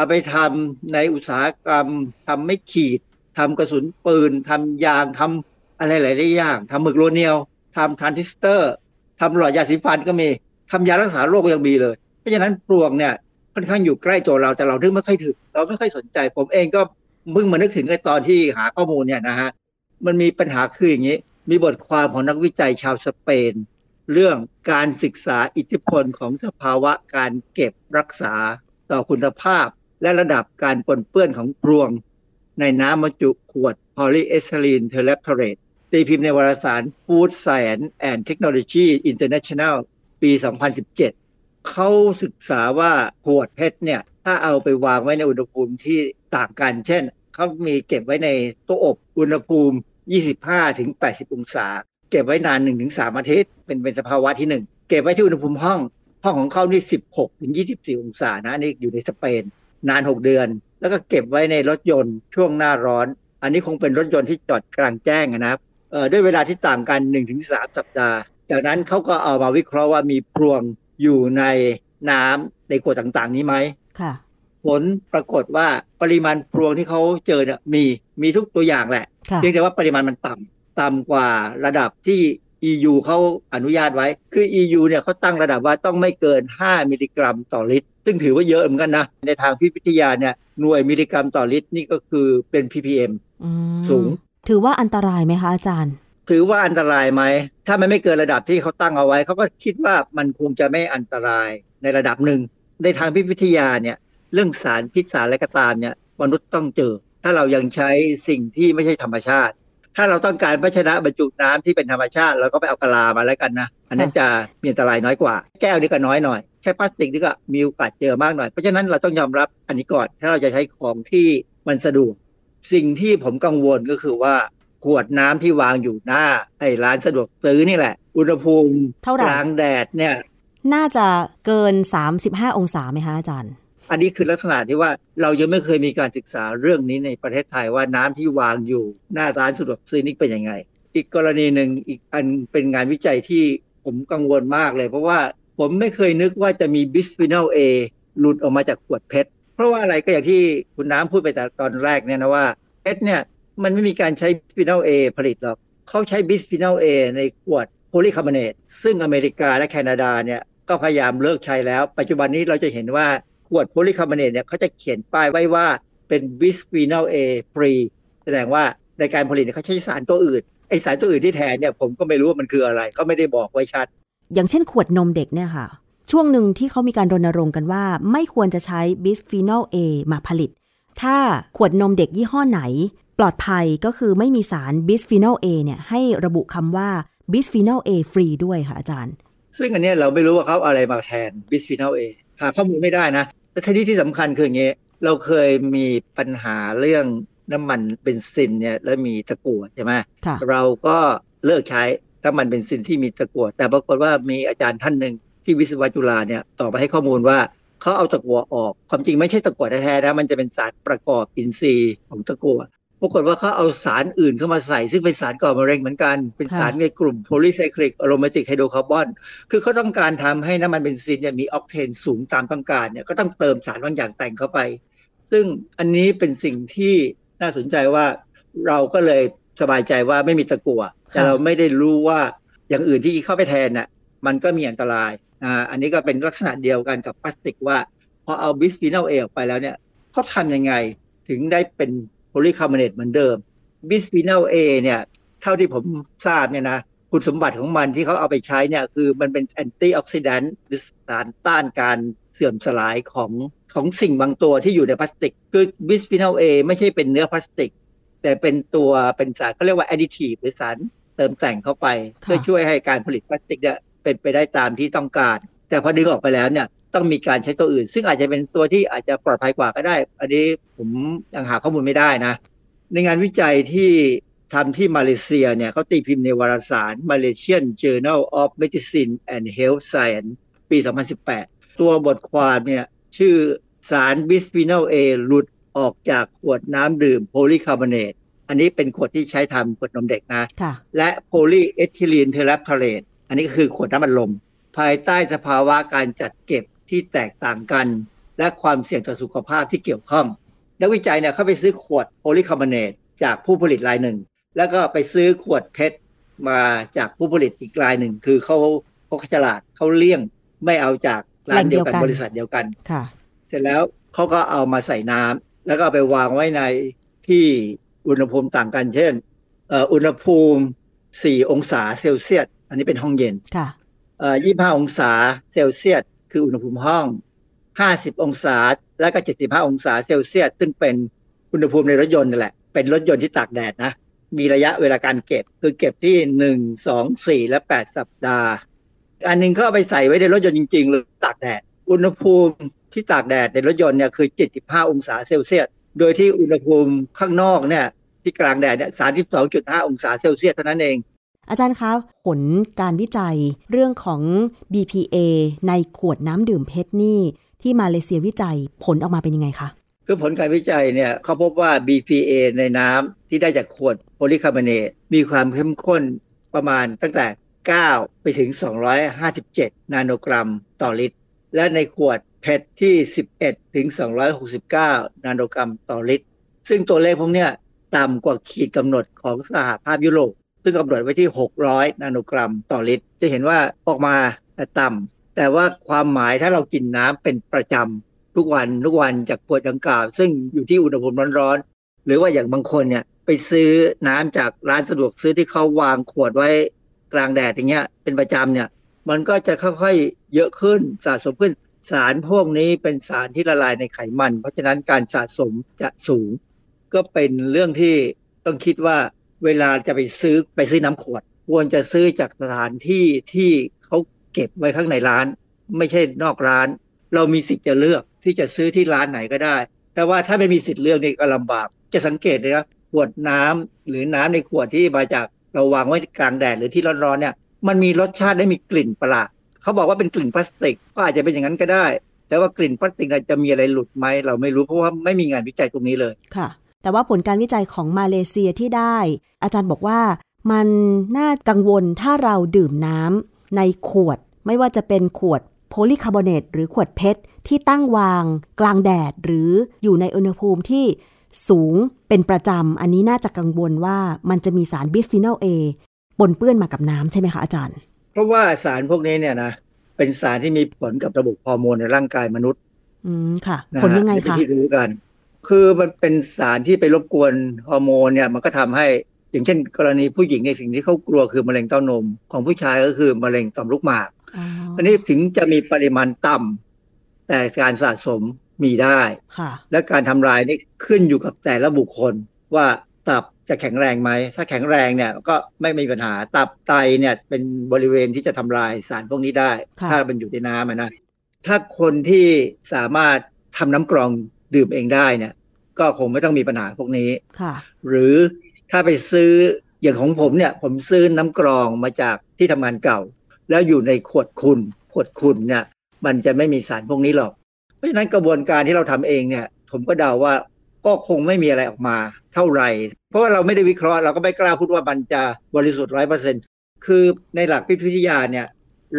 เอาไปทำในอุตสาหกรรมทำไม้ขีดทำกระสุนปืนทำยางทำอะไรหลายๆอย่างทำหมึกโรเนียวทำทรานซิสเตอร์ทำหลอดยาสีฟันก็มีทำยารักษาโรคก็ยังมีเลย เพราะฉะนั้นพลวงเนี่ยค่อนข้างอยู่ใกล้ตัวเราแต่เราถึงไม่ค่อยถึงเราไม่ค่อยสนใจ ผมเองก็เพิ่งมานึกถึงในตอนที่หาข้อมูลเนี่ยนะฮะมันมีปัญหาคืออย่างนี้ มีบทความของนักวิจัยชาวสเปน เรื่องการศึกษาอิทธิพลของสภาวะการเก็บรักษาต่อคุณภาพ และระดับการปนเปื้อนของปลวง ในน้ำบรรจุขวด polyethylene terephthalate ตีพิมพ์ในวารสาร Food Science and Technology International ปี 2017 เขาศึกษาว่าขวดเพชรเนี่ย ถ้าเอาไปวางไว้ในอุณหภูมิที่ต่างกัน เช่น เขามีเก็บไว้ในตู้อบอุณหภูมิ 25-80 องศา เก็บไว้นาน 1-3 อาทิตย์ เป็นเป็นสภาวะที่ 1 เก็บไว้ที่อุณหภูมิห้อง ห้องของเขานี่ 16-24 องศานะนี่อยู่ในสเปน นาน6เดือน แล้วก็เก็บไว้ในรถยนต์ช่วงหน้าร้อน อันนี้คงเป็นรถยนต์ที่จอดกลางแจ้งนะครับเอ่อด้วยเวลาที่ต่างกัน 1-3 สัปดาห์ จากนั้นเขาก็เอามาวิเคราะห์ว่ามีพรวงอยู่ในน้ำในขวดต่างๆ นี้ไหมค่ะ ผลปรากฏว่าปริมาณพรวงที่เขาเจอเนี่ยมีมีทุกตัวอย่างแหละค่ะเพียงแต่ว่าปริมาณมันต่ำต่ำกว่าระดับที่ EU เขาอนุญาตไว้ คือ EU เนี่ยเขาตั้งระดับว่าต้องไม่เกิน 5 มิลลิกรัมต่อลิตร ซึ่งถือว่าเยอะเหมือนกันนะ ในทางพิพิธยาเนี่ยหน่วยมิลลิกรัมต่อลิตรนี่ก็คือเป็น ppm อืมสูง ถือว่าอันตรายไหมคะอาจารย์ ถือว่าอันตรายไหม ถ้ามันไม่เกินระดับที่เขาตั้งเอาไว้ เขาก็คิดว่ามันคงจะไม่อันตรายในระดับหนึ่ง ในทางพิพิธยาเนี่ยเรื่องสารพิษสารอะไรก็ตามเนี่ยมนุษย์ต้องเจอ ถ้าเรายังใช้สิ่งที่ไม่ใช่ธรรมชาติ ถ้าเราต้องการภาชนะบรรจุน้ำที่เป็นธรรมชาติเราก็ไปเอากะลามาแล้วกันนะ อันนั้นจะมีอันตรายน้อยกว่า แก้วนี่ก็น้อยหน่อย ใช้พลาสติกนี่ก็มีโอกาสเจอมากหน่อย เพราะฉะนั้นเราต้องยอมรับอันนี้ก่อน ถ้าเราจะใช้ของที่มันสะดวก สิ่งที่ผมกังวลก็คือว่าขวดน้ำที่วางอยู่หน้าไอ้ร้านสะดวกซื้อนี่แหละ อุณหภูมิเท่าไหร่กลางแดดเนี่ย น่าจะเกิน 35 องศาไหมคะอาจารย์ อันนี้คือลักษณะที่ว่าเรายังไม่เคยมีการศึกษาเรื่องนี้ในประเทศไทยว่าน้ำที่วางอยู่ หน้าร้านสะดวกซื้อนี่เป็นยังไง อีกกรณีหนึ่งอีกอันเป็นงานวิจัยที่ผมกังวลมากเลย เพราะว่าผมไม่เคยนึกว่าจะมีบิสฟีนอลเอหลุดออกมาจากขวด PET เพราะว่าอะไรก็อย่างที่คุณน้ำพูดไปแต่ตอนแรกเนี่ยนะว่า PET เนี่ยมันไม่มีการใช้บิสฟีนอลเอผลิตหรอกเขาใช้บิสฟีนอลเอในขวดโพลีคาร์บอเนตซึ่งอเมริกาและแคนาดาเนี่ยก็พยายามเลิกใช้แล้ว ปัจจุบันนี้เราจะเห็นว่า ขวดโพลีคาร์บอเนตเนี่ยเขาจะเขียนป้ายไว้ว่าเป็น bisphenol A free แสดงว่าในการผลิตเนี่ยเขาใช้สารตัวอื่นไอสารตัวอื่นที่แทนเนี่ยผมก็ไม่รู้ว่ามันคืออะไรก็ไม่ได้บอกไว้ชัด อย่างเช่นขวดนมเด็กเนี่ยค่ะ ช่วงหนึ่งที่เขามีการรณรงค์กันว่า ไม่ควรจะใช้บิสฟีนอล A มาผลิต ถ้าขวดนมเด็กยี่ห้อไหน ปลอดภัยก็คือไม่มีสารบิสฟีนอล A เนี่ยให้ระบุคำว่าบิสฟีนอล A ฟรีด้วยค่ะอาจารย์ ซึ่งอันเนี้ยเราไม่รู้ว่าเขาเอาอะไรมาแทนบิสฟีนอลเอหาข้อมูลไม่ได้นะ และทีนี้ที่สำคัญคืออย่างเงี้ยเราเคยมีปัญหาเรื่องน้ำมันเบนซินเนี่ยแล้วมีตะกั่วใช่ไหมค่ะเราก็เลิกใช้น้ำมันเบนซินที่มีตะกั่วแต่ปรากฏว่ามีอาจารย์ท่านหนึ่งที่วิศวะจุฬาเนี่ยต่อมาให้ข้อมูลว่าเขาเอาตะกั่วออก ความจริงไม่ใช่ตะกั่วแท้ๆนะมันจะเป็นสารประกอบอินทรีย์ของตะกั่ว ปรากฏว่าเขาเอาสารอื่นเข้ามาใส่ ซึ่งเป็นสารก่อมะเร็งเหมือนกัน เป็นสารในกลุ่ม polycyclic aromatic hydrocarbon คือเขาต้องการทำให้น้ำมันเบนซินเนี่ยมีออกเทนสูงตามต้องการเนี่ยก็ต้องเติมสารบางอย่างแต่งเข้าไป ซึ่งอันนี้เป็นสิ่งที่น่าสนใจว่าเราก็เลยสบายใจว่าไม่มีตะกั่วแต่เราไม่ได้รู้ว่าอย่างอื่นที่เข้าไปแทนน่ะมันก็มีอันตรายอ่าอันนี้ก็เป็นลักษณะเดียวกันกับพลาสติกว่าพอเอาบิสฟีนอลเอออกไปแล้วเนี่ยเขาทำยังไงถึงได้เป็น โพลีคาร์บอเนตเหมือนเดิมบิสฟีนอลเอเนี่ย เท่าที่ผมทราบเนี่ยนะคุณสมบัติของมันที่เขาเอาไปใช้เนี่ย คือมันเป็น antioxidant หรือสารต้านการเสื่อมสลายของของสิ่งบางตัวที่อยู่ในพลาสติก คือบิสฟีนอลเอไม่ใช่เป็นเนื้อพลาสติก แต่เป็นตัวเป็นสารเขาเรียกว่า additive หรือสารเติมแต่งเข้าไป เพื่อช่วยให้การผลิตพลาสติกเนี่ยเป็นไปได้ตามที่ต้องการ แต่พอดึงออกไปแล้วเนี่ย ต้องมีการใช้ตัวอื่น ซึ่งอาจจะเป็นตัวที่อาจจะปลอดภัยกว่าก็ได้ อันนี้ผมยังหาข้อมูลไม่ได้นะ ในงานวิจัยที่ทำที่มาเลเซียเนี่ยเขาตีพิมพ์ในวารสาร Malaysian Journal of Medicine and Health Science ปี 2018 ตัวบทความเนี่ยชื่อสารบิสฟีนอลเอหลุดออกจากขวดน้ำดื่มโพลีคาร์บอเนต อันนี้เป็นขวดที่ใช้ทำขวดนมเด็กนะคะและโพลีเอทิลีนเทเรฟทาเลตอันนี้ก็คือขวดน้ำอัดลม ภายใต้สภาวะการจัดเก็บ ที่แตกต่างกัน และความเสี่ยงต่อสุขภาพที่เกี่ยวข้อง นักวิจัยเนี่ยเขาไปซื้อขวดโพลีคาร์บอเนตจากผู้ผลิตรายหนึ่ง แล้วก็ไปซื้อขวด PET มาจากผู้ผลิตอีกรายหนึ่ง คือเขาเขาฉลาดเขาเลี่ยงไม่เอาจากร้านเดียวกันบริษัทเดียวกันค่ะ เสร็จแล้วเขาก็เอามาใส่น้ำแล้วก็เอาไปวางไว้ในที่อุณหภูมิต่างกัน เช่นเอ่ออุณหภูมิ4องศาเซลเซียส อันนี้เป็นห้องเย็นค่ะเอ่อ25 องศาเซลเซียส คืออุณหภูมิห้อง 50 องศา และก็ 75 องศาเซลเซียส ซึ่งเป็นอุณหภูมิในรถยนต์นั่นแหละ เป็นรถยนต์ที่ตากแดดนะ มีระยะเวลาการเก็บ คือเก็บที่ 1 2 4 และ 8 สัปดาห์ อันหนึ่งก็เอาไปใส่ไว้ในรถยนต์จริงๆเลยตากแดด อุณหภูมิที่ตากแดดในรถยนต์เนี่ยคือ 75 องศาเซลเซียส โดยที่อุณหภูมิข้างนอกเนี่ยที่กลางแดดเนี่ย 32.5 องศาเซลเซียสเท่านั้นเอง อาจารย์คะ ผลการวิจัยเรื่องของ BPA ในขวดน้ำดื่ม PET นี่ ที่มาเลเซียวิจัยผลออกมาเป็นยังไงคะ คือผลการวิจัยเนี่ยเขาพบว่า BPA ในน้ำที่ได้จากขวดโพลีคาร์บอเนตมีความเข้มข้นประมาณตั้งแต่ 9 ไปถึง 257 นาโนกรัมต่อลิตร และในขวดเพชรที่ 11 ถึง 269 นาโนกรัมต่อลิตร ซึ่งตัวเลขพวกเนี้ยต่ำกว่าขีดกำหนดของสหภาพยุโรป ซึ่งกำหนดไว้ที่ 600 นาโนกรัมต่อลิตร จะเห็นว่าออกมาต่ต่ำแต่ว่าความหมายถ้าเรากินน้ำเป็นประจำทุกวันทุกวันจากขวดดังกล่าวซึ่งอยู่ที่อุณหภูมิร้อนๆ หรือว่าอย่างบางคนเนี่ยไปซื้อน้ำจากร้านสะดวกซื้อที่เขาวางขวดไว้กลางแดดอย่างเงี้ยเป็นประจำเนี่ยมันก็จะค่อยๆเยอะขึ้นสะสมขึ้นสารพวกนี้เป็นสารที่ละลายในไขมัน เพราะฉะนั้นการสะสมจะสูง ก็เป็นเรื่องที่ต้องคิดว่า เวลาจะไปซื้อไปซื้อน้ำขวด ควรจะซื้อจากสถานที่ที่เขาเก็บไว้ข้างในร้าน ไม่ใช่นอกร้าน เรามีสิทธิ์จะเลือกที่จะซื้อที่ร้านไหนก็ได้ แต่ว่าถ้าไม่มีสิทธิ์เลือกนี่ก็ลำบาก จะสังเกตเลยนะขวดน้ำหรือน้ำในขวดที่มาจากเราวางไว้กลางแดดหรือที่ร้อนๆเนี่ยมันมีรสชาติได้มีกลิ่นประหลาดเขาบอกว่าเป็นกลิ่นพลาสติกก็อาจจะเป็นอย่างนั้นก็ได้ แต่ว่ากลิ่นพลาสติกจะมีอะไรหลุดไหมเราไม่รู้เพราะว่าไม่มีงานวิจัยตรงนี้เลยค่ะ แต่ว่าผลการวิจัยของมาเลเซียที่ได้ อาจารย์บอกว่ามันน่ากังวลถ้าเราดื่มน้ำในขวด ไม่ว่าจะเป็นขวดโพลีคาร์บอเนตหรือขวด PET ที่ตั้งวางกลางแดดหรืออยู่ในอุณหภูมิที่สูงเป็นประจำ อันนี้น่าจะกังวลว่ามันจะมีสารบิสฟีนอลเอปนเปื้อนมากับน้ำใช่ไหมคะอาจารย์ เพราะว่าสารพวกนี้เนี่ยนะเป็นสารที่มีผลกับระบบฮอร์โมนในร่างกายมนุษย์ อืมค่ะนะผลยังไงเป็นคะที่รู้กัน คือมันเป็นสารที่ไปรบกวนฮอร์โมนเนี่ยมันก็ทำให้อย่างเช่น กรณีผู้หญิงเนี่ยสิ่งที่เขากลัวคือมะเร็งเต้านม ของผู้ชายก็คือมะเร็งต่อมลูกหมากอ๋ออันนี้ถึงจะมีปริมาณต่ำแต่การสะสมมีได้ค่ะและการทำลายนี่ขึ้นอยู่กับแต่ละบุคคลว่าตับจะแข็งแรงไหม ถ้าแข็งแรงเนี่ยก็ไม่มีปัญหา ตับไตเนี่ยเป็นบริเวณที่จะทำลายสารพวกนี้ได้ค่ะถ้ามันอยู่ในน้ำอะนะ ถ้าคนที่สามารถทำน้ำกรอง ดื่มเองได้เนี่ย ก็คงไม่ต้องมีปัญหาพวกนี้ค่ะ หรือถ้าไปซื้ออย่างของผมเนี่ย ผมซื้อน้ำกรองมาจากที่ทำงานเก่า แล้วอยู่ในขวดคุณขวดคุณเนี่ย มันจะไม่มีสารพวกนี้หรอก เพราะฉะนั้นกระบวนการที่เราทำเองเนี่ย ผมก็เดาว่าก็คงไม่มีอะไรออกมาเท่าไหร่ เพราะว่าเราไม่ได้วิเคราะห์เราก็ไม่กล้าพูดว่ามันจะบริสุทธิ์ร้อยเปอร์เซ็นคือในหลักวิทยาเนี่ย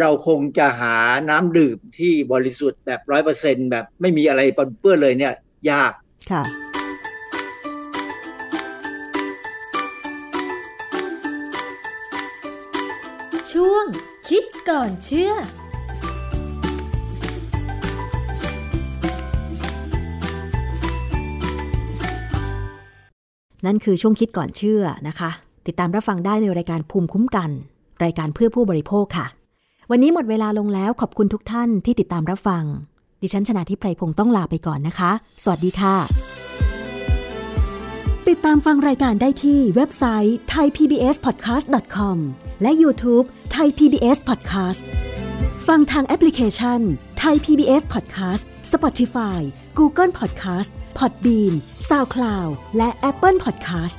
เราคงจะหาน้ำดื่มที่บริสุทธิ์แบบร้อยเปอร์เซ็นแบบไม่มีอะไรปนเปื้อนเลยเนี่ยยาก ค่ะช่วงคิดก่อนเชื่อ นั่นคือช่วงคิดก่อนเชื่อนะคะ ติดตามรับฟังได้ในรายการภูมิคุ้มกัน รายการเพื่อผู้บริโภคค่ะ วันนี้หมดเวลาลงแล้วขอบคุณทุกท่านที่ติดตามรับฟัง ดิฉันชนะทิพไพรพงศ์ต้องลาไปก่อนนะคะ สวัสดีค่ะ ติดตามฟังรายการได้ที่เว็บไซต์ thaipbspodcast.com และ YouTube Thai PBS Podcast ฟังทางแอปพลิเคชัน Thai PBS Podcast Spotify Google Podcast Podbean SoundCloud และ Apple Podcast